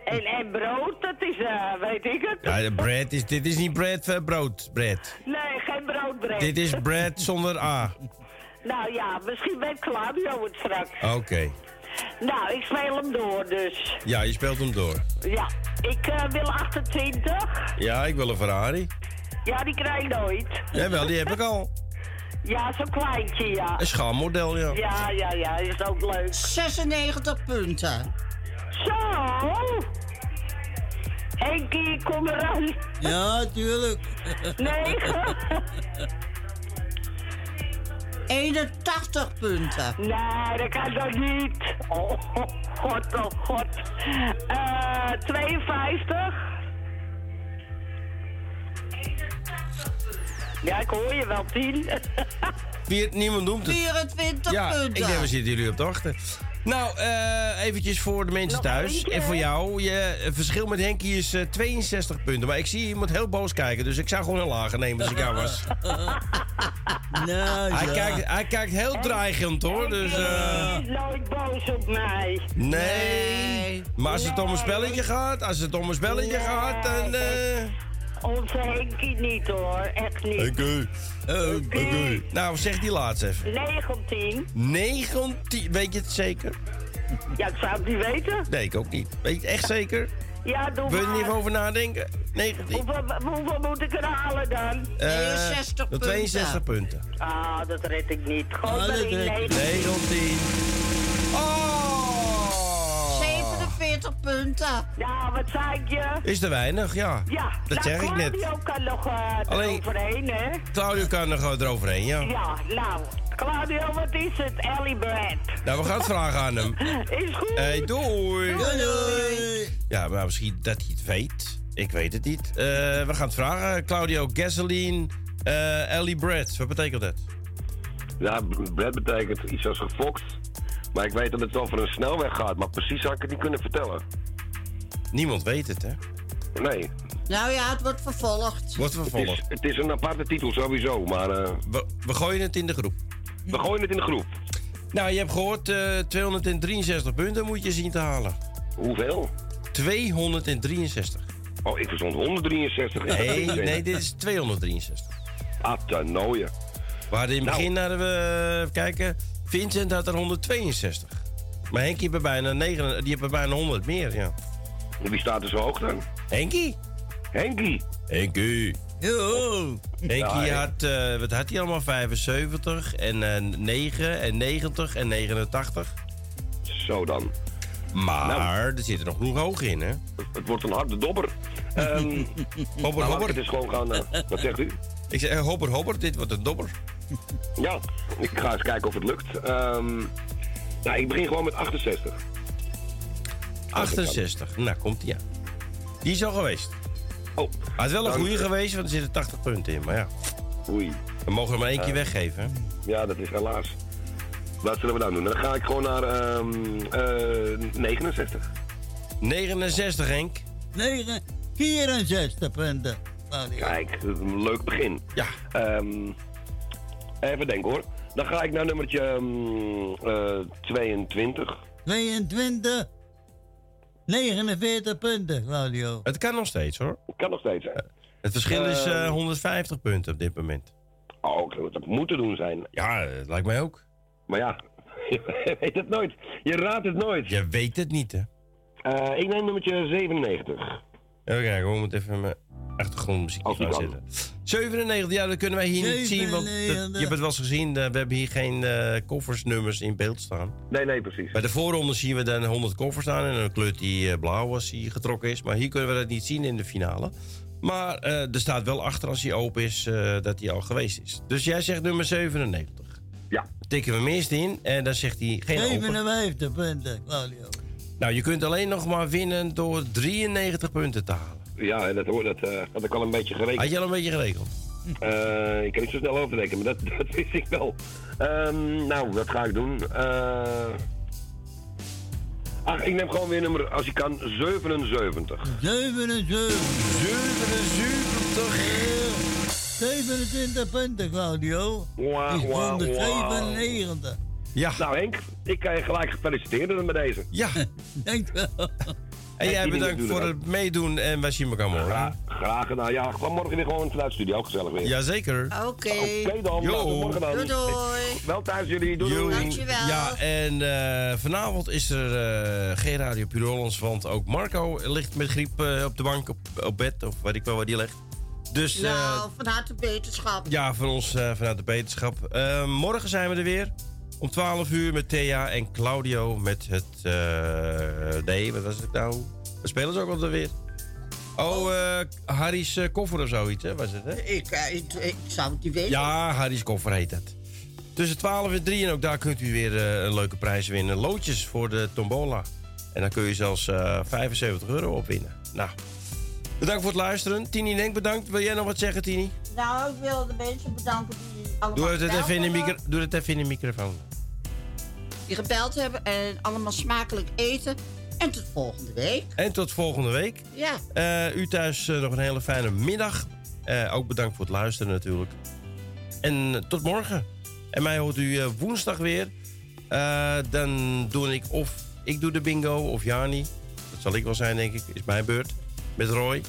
En, en brood, dat is, eh, weet ik het. Ja, de bread is, dit is niet bread, eh, brood, bread. Nee, geen broodbread. Dit is bread zonder A. Nou ja, misschien weet Claudio het straks. Oké. Nou, ik speel hem door dus. Ja, je speelt hem door. Ja, ik eh, wil 28. Ja, ik wil een Ferrari. Ja, die krijg ik nooit. Jawel, die heb ik al. Ja, zo'n kleintje, ja. Een schaalmodel, ja. Ja, ja, ja, is ook leuk. 96 punten. Zo! Henkie, kom eraan. Ja, tuurlijk. 9. 81 punten. Nee, dat kan toch niet? Oh, god, oh god. Eh 52. Ja, ik hoor je wel, 10. Vier, niemand noemt het. 24 Ja, punten. ik denk, we zitten jullie op te wachten. Nou, eh eventjes voor de mensen Nog thuis. En voor jou. Je eh, verschil met Henkie is eh, 62 punten. Maar ik zie iemand heel boos kijken. Dus ik zou gewoon een lager nemen als ik jou was. Nou, Hij, ja. kijkt, hij kijkt heel dreigend hoor. Dus, eh, Hij is nooit boos op mij. nee. Maar als het om een spelletje gaat, als het om een spelletje gaat, dan. Onze Henkie niet hoor, echt niet. Oké. Oké. Nou, zeg die laatste even. 19. 19, weet je het zeker? Ja, ik zou het niet weten. Nee, ik ook niet. Weet je het echt zeker? Ja, doe Wil je er niet even over nadenken? 19. Hoeveel, hoeveel moet ik er halen dan? Eh, 62 de 62 punten. Ah, dat red ik niet. Gewoon Ah, maar dat in red je 19. Oh! 47 punten. Nou, wat zei ik je? Is te weinig, ja. Ja, Dat zeg ik net. Claudio kan nog uh, Alleen- eroverheen, hè? Claudio kan er gewoon eroverheen, ja. Ja, nou, Claudio, wat is het? Ellie Brad. Nou, we gaan het vragen aan hem. Is goed. Hey, doei. Doei, doei. Ja, maar misschien dat hij het weet. Ik weet het niet. Eh, we gaan het vragen. Claudio, gasoline, eh Ellie Brad. Wat betekent dat? Ja, Brad betekent iets als gefokt. Maar ik weet dat het over een snelweg gaat. Maar precies zou ik het niet kunnen vertellen. Niemand weet het, hè? Nee. Nou ja, het wordt vervolgd. Wordt Het vervolgd. is, het is een aparte titel sowieso. Maar eh, We, we gooien het in de groep. we gooien het in de groep. Nou, je hebt gehoord, eh 263 punten moet je zien te halen. Hoeveel? 263. Oh, ik verstond 163. Nee, nee, dit is 263. Ah, te nooien. We hadden in het Nou. begin, hadden we, even kijken, Vincent had er 162. Maar Henkie heeft er bijna, 9, die heeft er bijna 100 meer, ja. Wie staat er zo hoog dan? Henkie? Henkie. Henkie. Yo. Henkie Ja, had, eh, wat had hij allemaal? 75 en eh 9 en 90 en 89. Zo dan. Maar Nou. er zit er nog genoeg hoog in, hè? Het wordt een harde dobber. Ehm laat ik hobber. het is gewoon gaan... eh, wat zegt u? Ik zeg, eh, hobber, hobber, dit wordt een dobber. Ja, ik ga eens kijken of het lukt. Ehm nou, ik begin gewoon met 68. 68. Nou, komt die aan. Die is al geweest. Oh. Hij is wel een goede geweest, want er zitten 80 punten in. Maar ja, Oei. we mogen er maar één keer Eh. weggeven. Ja, dat is helaas. Wat zullen we dan doen? Dan ga ik gewoon naar ehm eh 69. 69, Henk. 9, 64 punten. Claudio. Kijk, een leuk begin. Ja. Ehm, even denken hoor. Dan ga ik naar nummertje ehm, eh, 22. 22, 49 punten, Claudio. Het kan nog steeds, hoor. Kan nog steeds, hè? Het verschil is eh, Ehm. 150 punten op dit moment. Oh, dat dat moet te doen zijn. Ja, dat lijkt mij ook. Maar ja, je weet het nooit. Je raadt het nooit. Je weet het niet, hè? Eh, ik neem nummertje 97. Even kijken, we moeten even mijn achtergrondmuziek gaan kan. zetten. 97, ja, dat kunnen wij hier niet zien, want dat- je 97. hebt het wel eens gezien. eh, we hebben hier geen eh koffersnummers in beeld staan. Nee, nee, precies. Bij de voorronde zien we dan 100 koffers staan en dan kleurt die eh, blauw als die getrokken is. Maar hier kunnen we dat niet zien in de finale. Maar er staat wel achter als hij open is dat hij al geweest is. Dus jij zegt nummer 97. Ja. Tikken we hem eerst in en dan zegt hij geen open. 57 punten, Claudio. Nou, je kunt alleen nog maar winnen door 93 punten te halen. Ja, en dat, hoor, dat eh, had ik al een beetje gerekend. Had je al een beetje gerekend? Eh, ik kan niet zo snel overrekenen, maar dat, dat wist ik wel. Ehm, nou, wat ga ik doen? Eh ach, ik neem gewoon weer nummer, als ik kan, 77. 77. 27 punten, Claudio. Is wah, 197. Ja. Nou Henk, ik kan je gelijk feliciteren met deze. Ja. Dankjewel. En jij bedankt voor het meedoen en wij zien elkaar morgen. Graag, graag gedaan. Ja, gewoon morgen weer gewoon vanuit de studio, gezellig weer. Jazeker. Oké. Oké dan, nou, tot morgen dan. Doei doei. Wel thuis jullie, doei doei. Dankjewel. Ja, en eh, vanavond is er eh, geen Radio Puur Hollands, want ook Marco ligt met griep eh, op de bank, op, op bed, of weet ik wel waar die ligt. Dus eh, Nou, van harte beterschap. ja, van ons eh, vanuit de beterschap. Morgen zijn we er weer. Om 12 uur met Thea en Claudio met het. eh nee, wat was het nou? We spelen ze ook alweer weer. Oh, eh Harry's eh, koffer of zoiets, hè? Was het, hè? Ik, ik, ik zou het niet weten. Ja, Harry's koffer heet het. Tussen 12 en 3 en ook daar kunt u weer een leuke prijs winnen. Loodjes voor de tombola. En dan kun je zelfs eh 75 euro opwinnen. Nou, bedankt voor het luisteren. Tini Denk, bedankt. Wil jij nog wat zeggen, Tini? Nou, ik wil de mensen bedanken die allemaal Doe het, even in de doe het even in de microfoon. Die gebeld hebben en allemaal smakelijk eten. En tot volgende week. En tot volgende week. Ja. Eh, u thuis eh, nog een hele fijne middag. Eh, ook bedankt voor het luisteren natuurlijk. En tot morgen. En mij hoort u woensdag weer. Dan doe ik of ik doe de bingo of Jani. Dat zal ik wel zijn, denk ik. Is mijn beurt. Met Roy.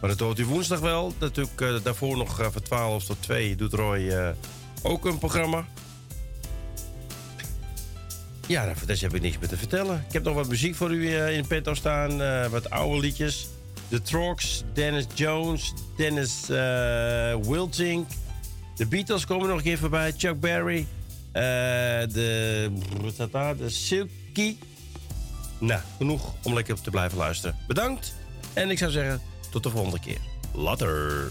Maar dat hoort u woensdag wel. Natuurlijk eh, daarvoor nog eh, van 12 tot 2 doet Roy eh, ook een programma. Ja, voor deze heb ik niks meer te vertellen. Ik heb nog wat muziek voor u in petto staan. wat oude liedjes. The Trogs, Dennis Jones, Dennis Wiltink. De Beatles komen nog een keer voorbij. Chuck Berry. de... De Silky. Nou, genoeg om lekker te blijven luisteren. Bedankt. En ik zou zeggen, tot de volgende keer. Later.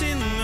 In mijn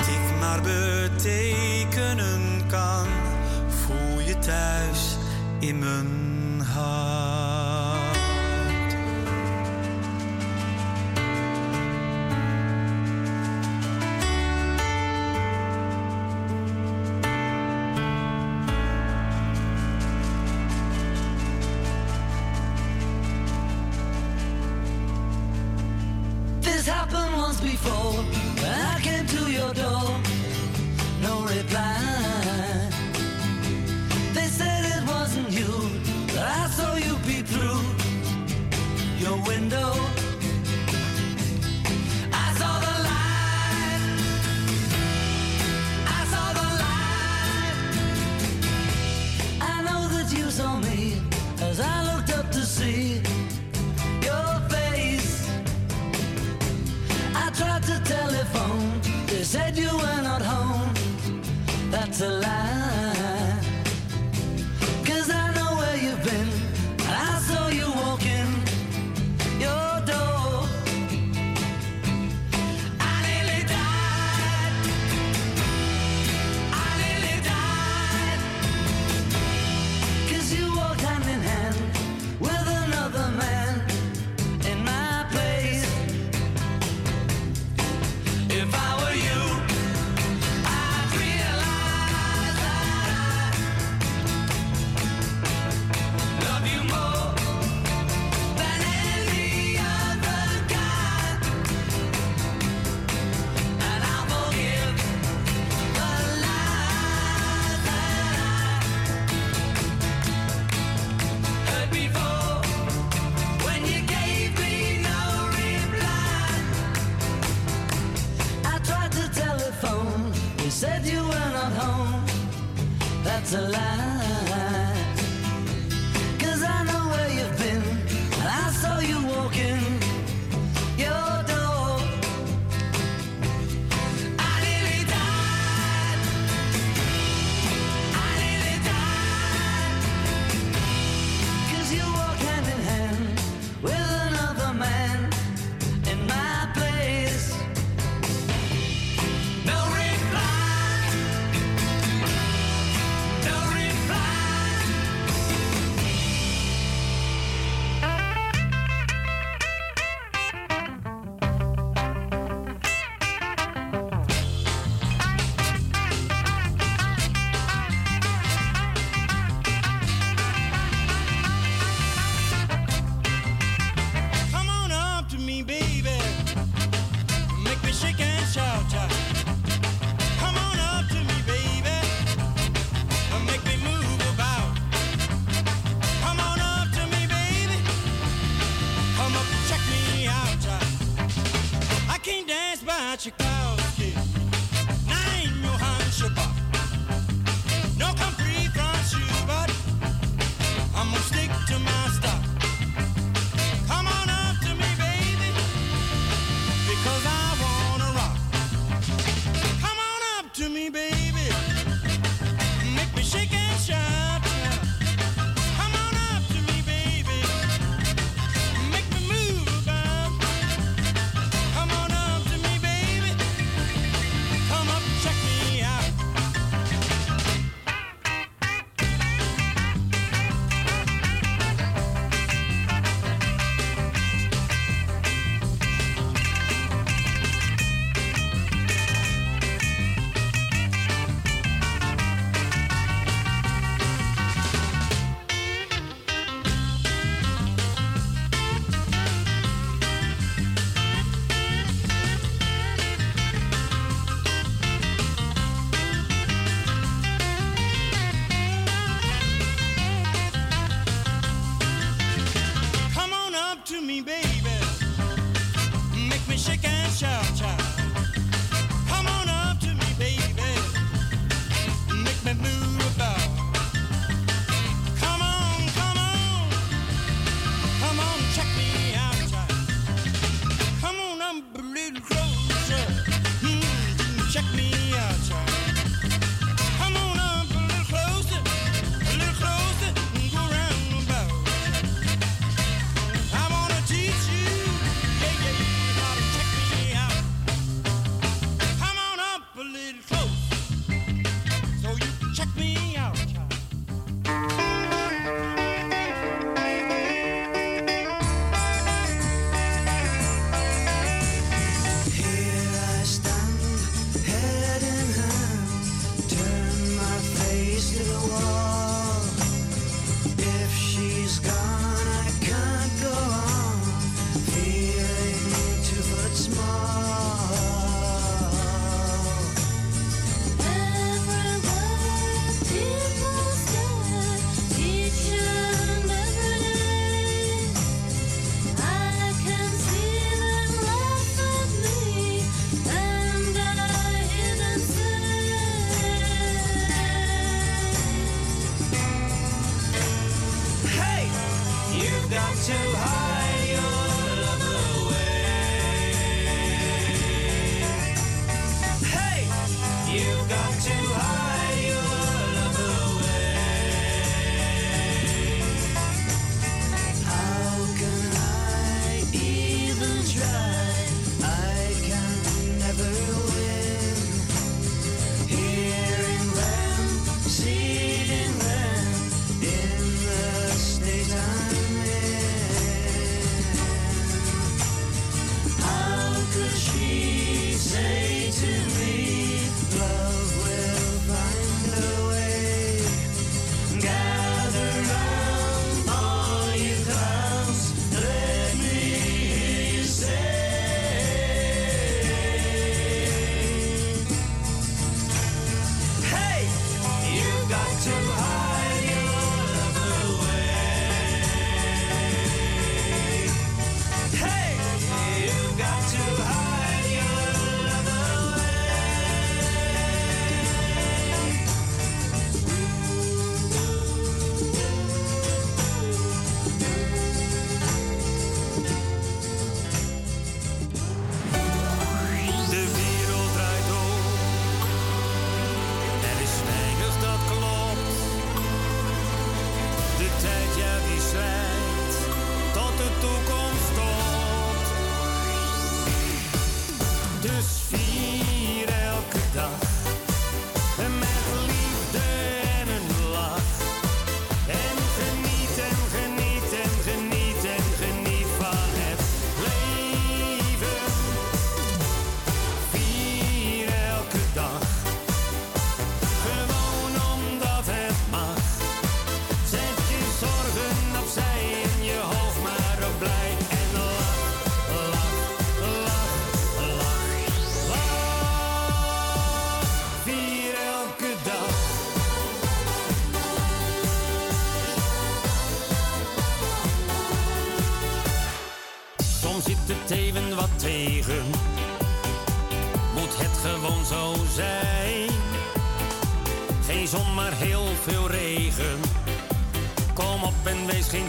Ik maar betekenen kan, voel je thuis in mijn hart.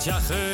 En wees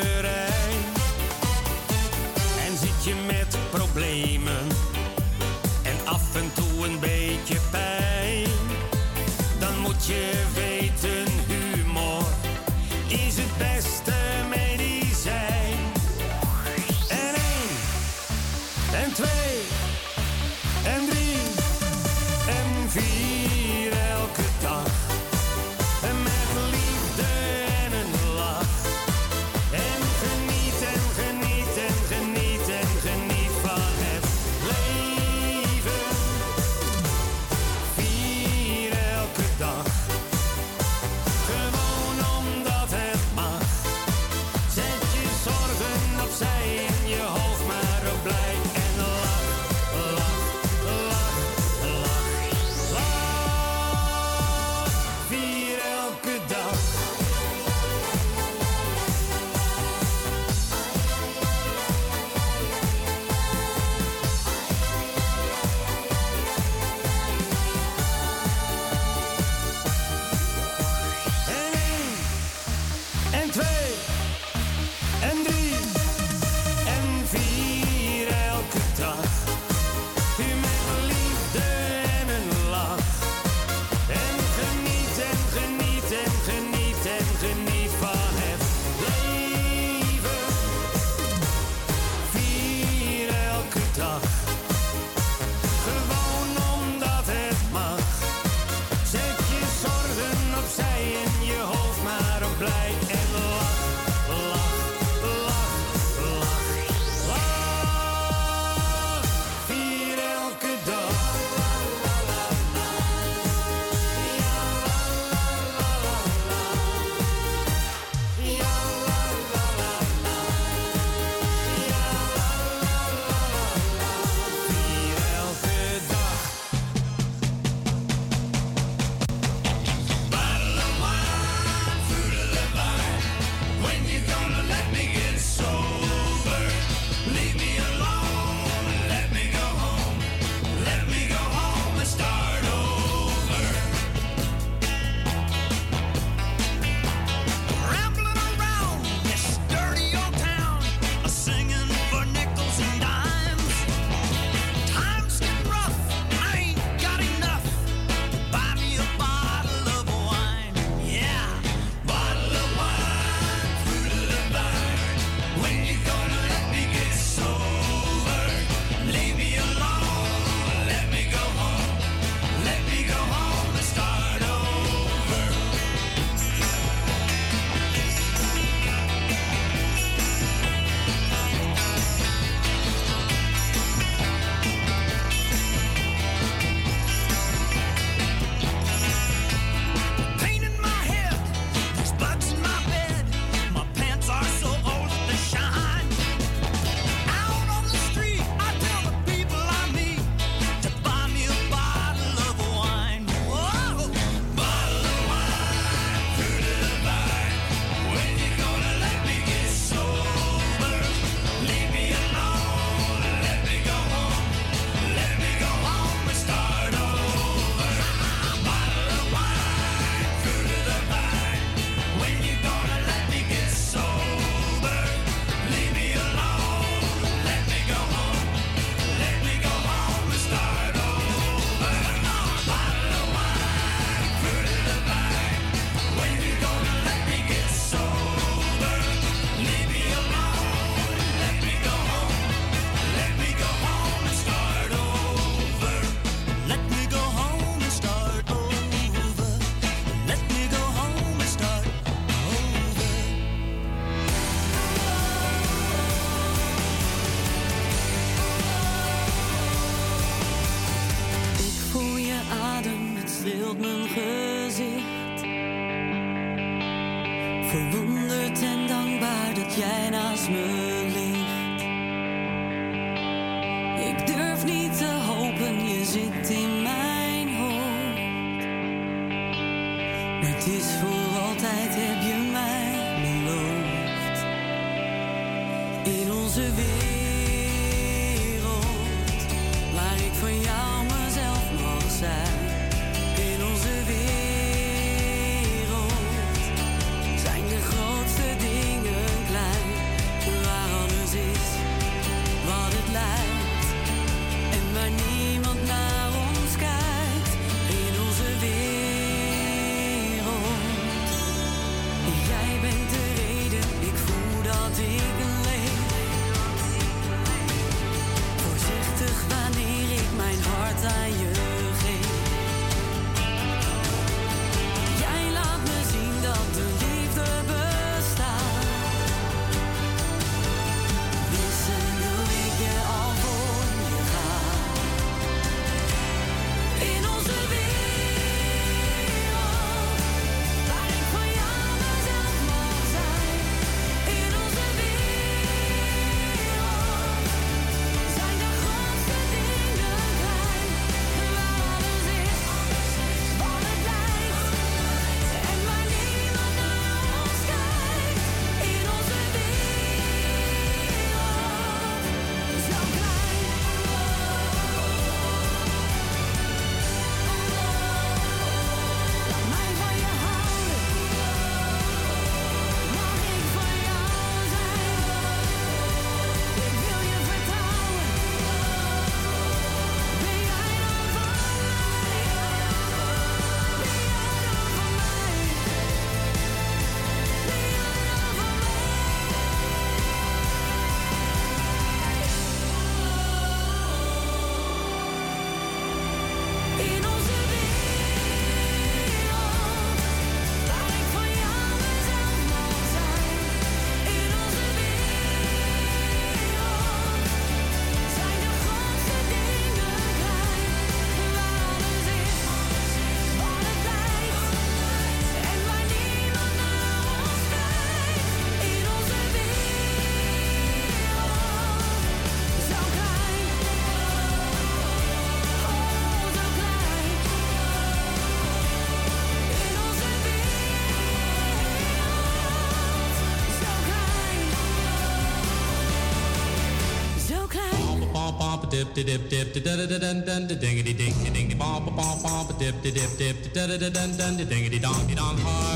dip dip de da da da dun dun de dingy dink ding bop bop bop dip de dip dip da da da da dun dun de dingy dong dong ha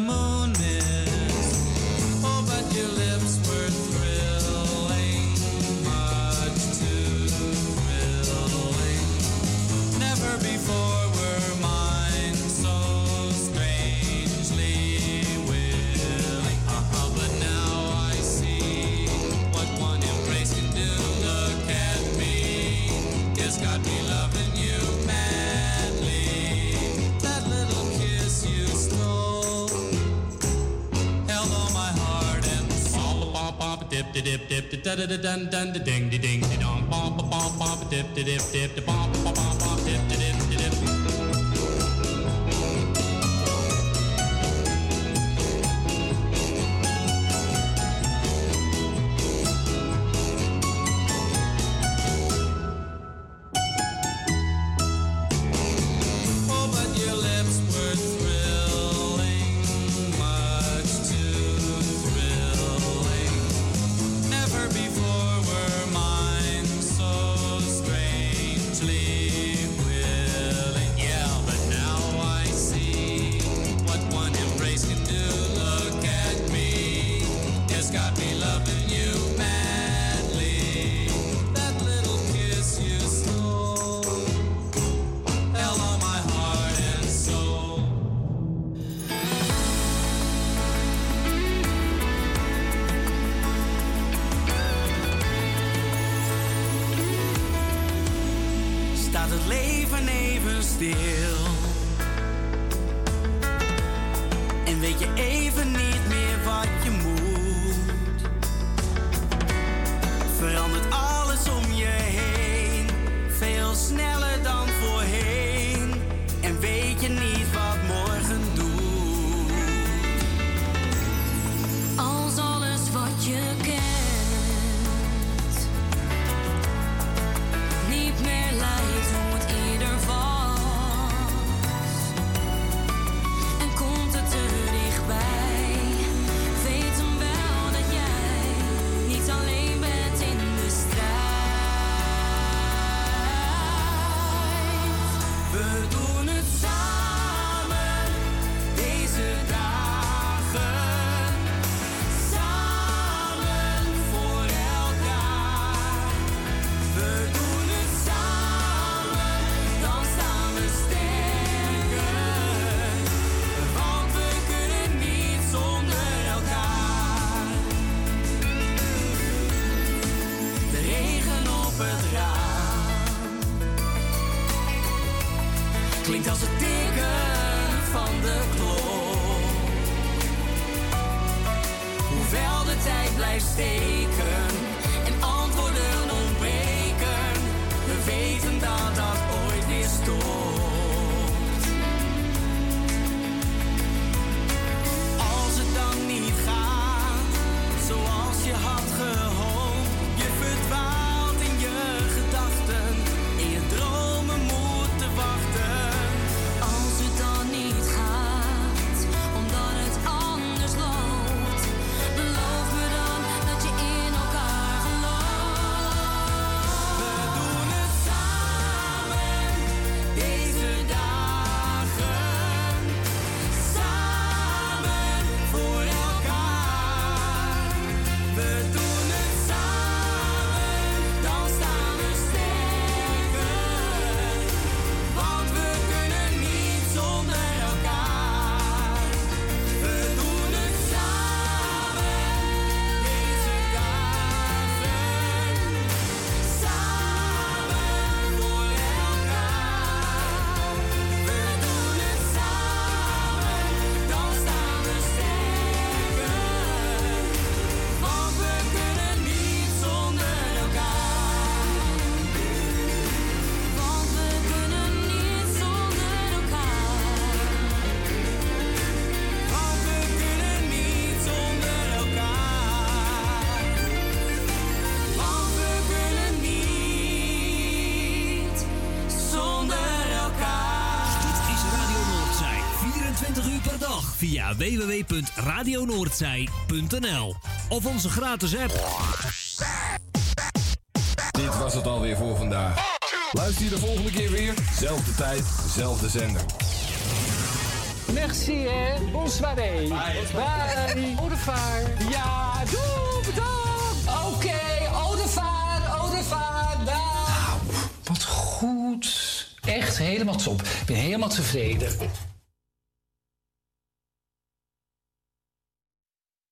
moon dun dun dun ding ding ding dong bom bom bom dip dip dip dip bom bom bom www.radionoordzij.nl of onze gratis app. Dit was het alweer voor vandaag. Luister je de volgende keer weer, zelfde tijd, zelfde zender. Merci, hè. Bonsoiré. Bye. Odevaar. Ja, doei. bedankt. Oké, okay, Odevaar, Odevaar, wat goed. Echt helemaal top. Ik ben helemaal tevreden.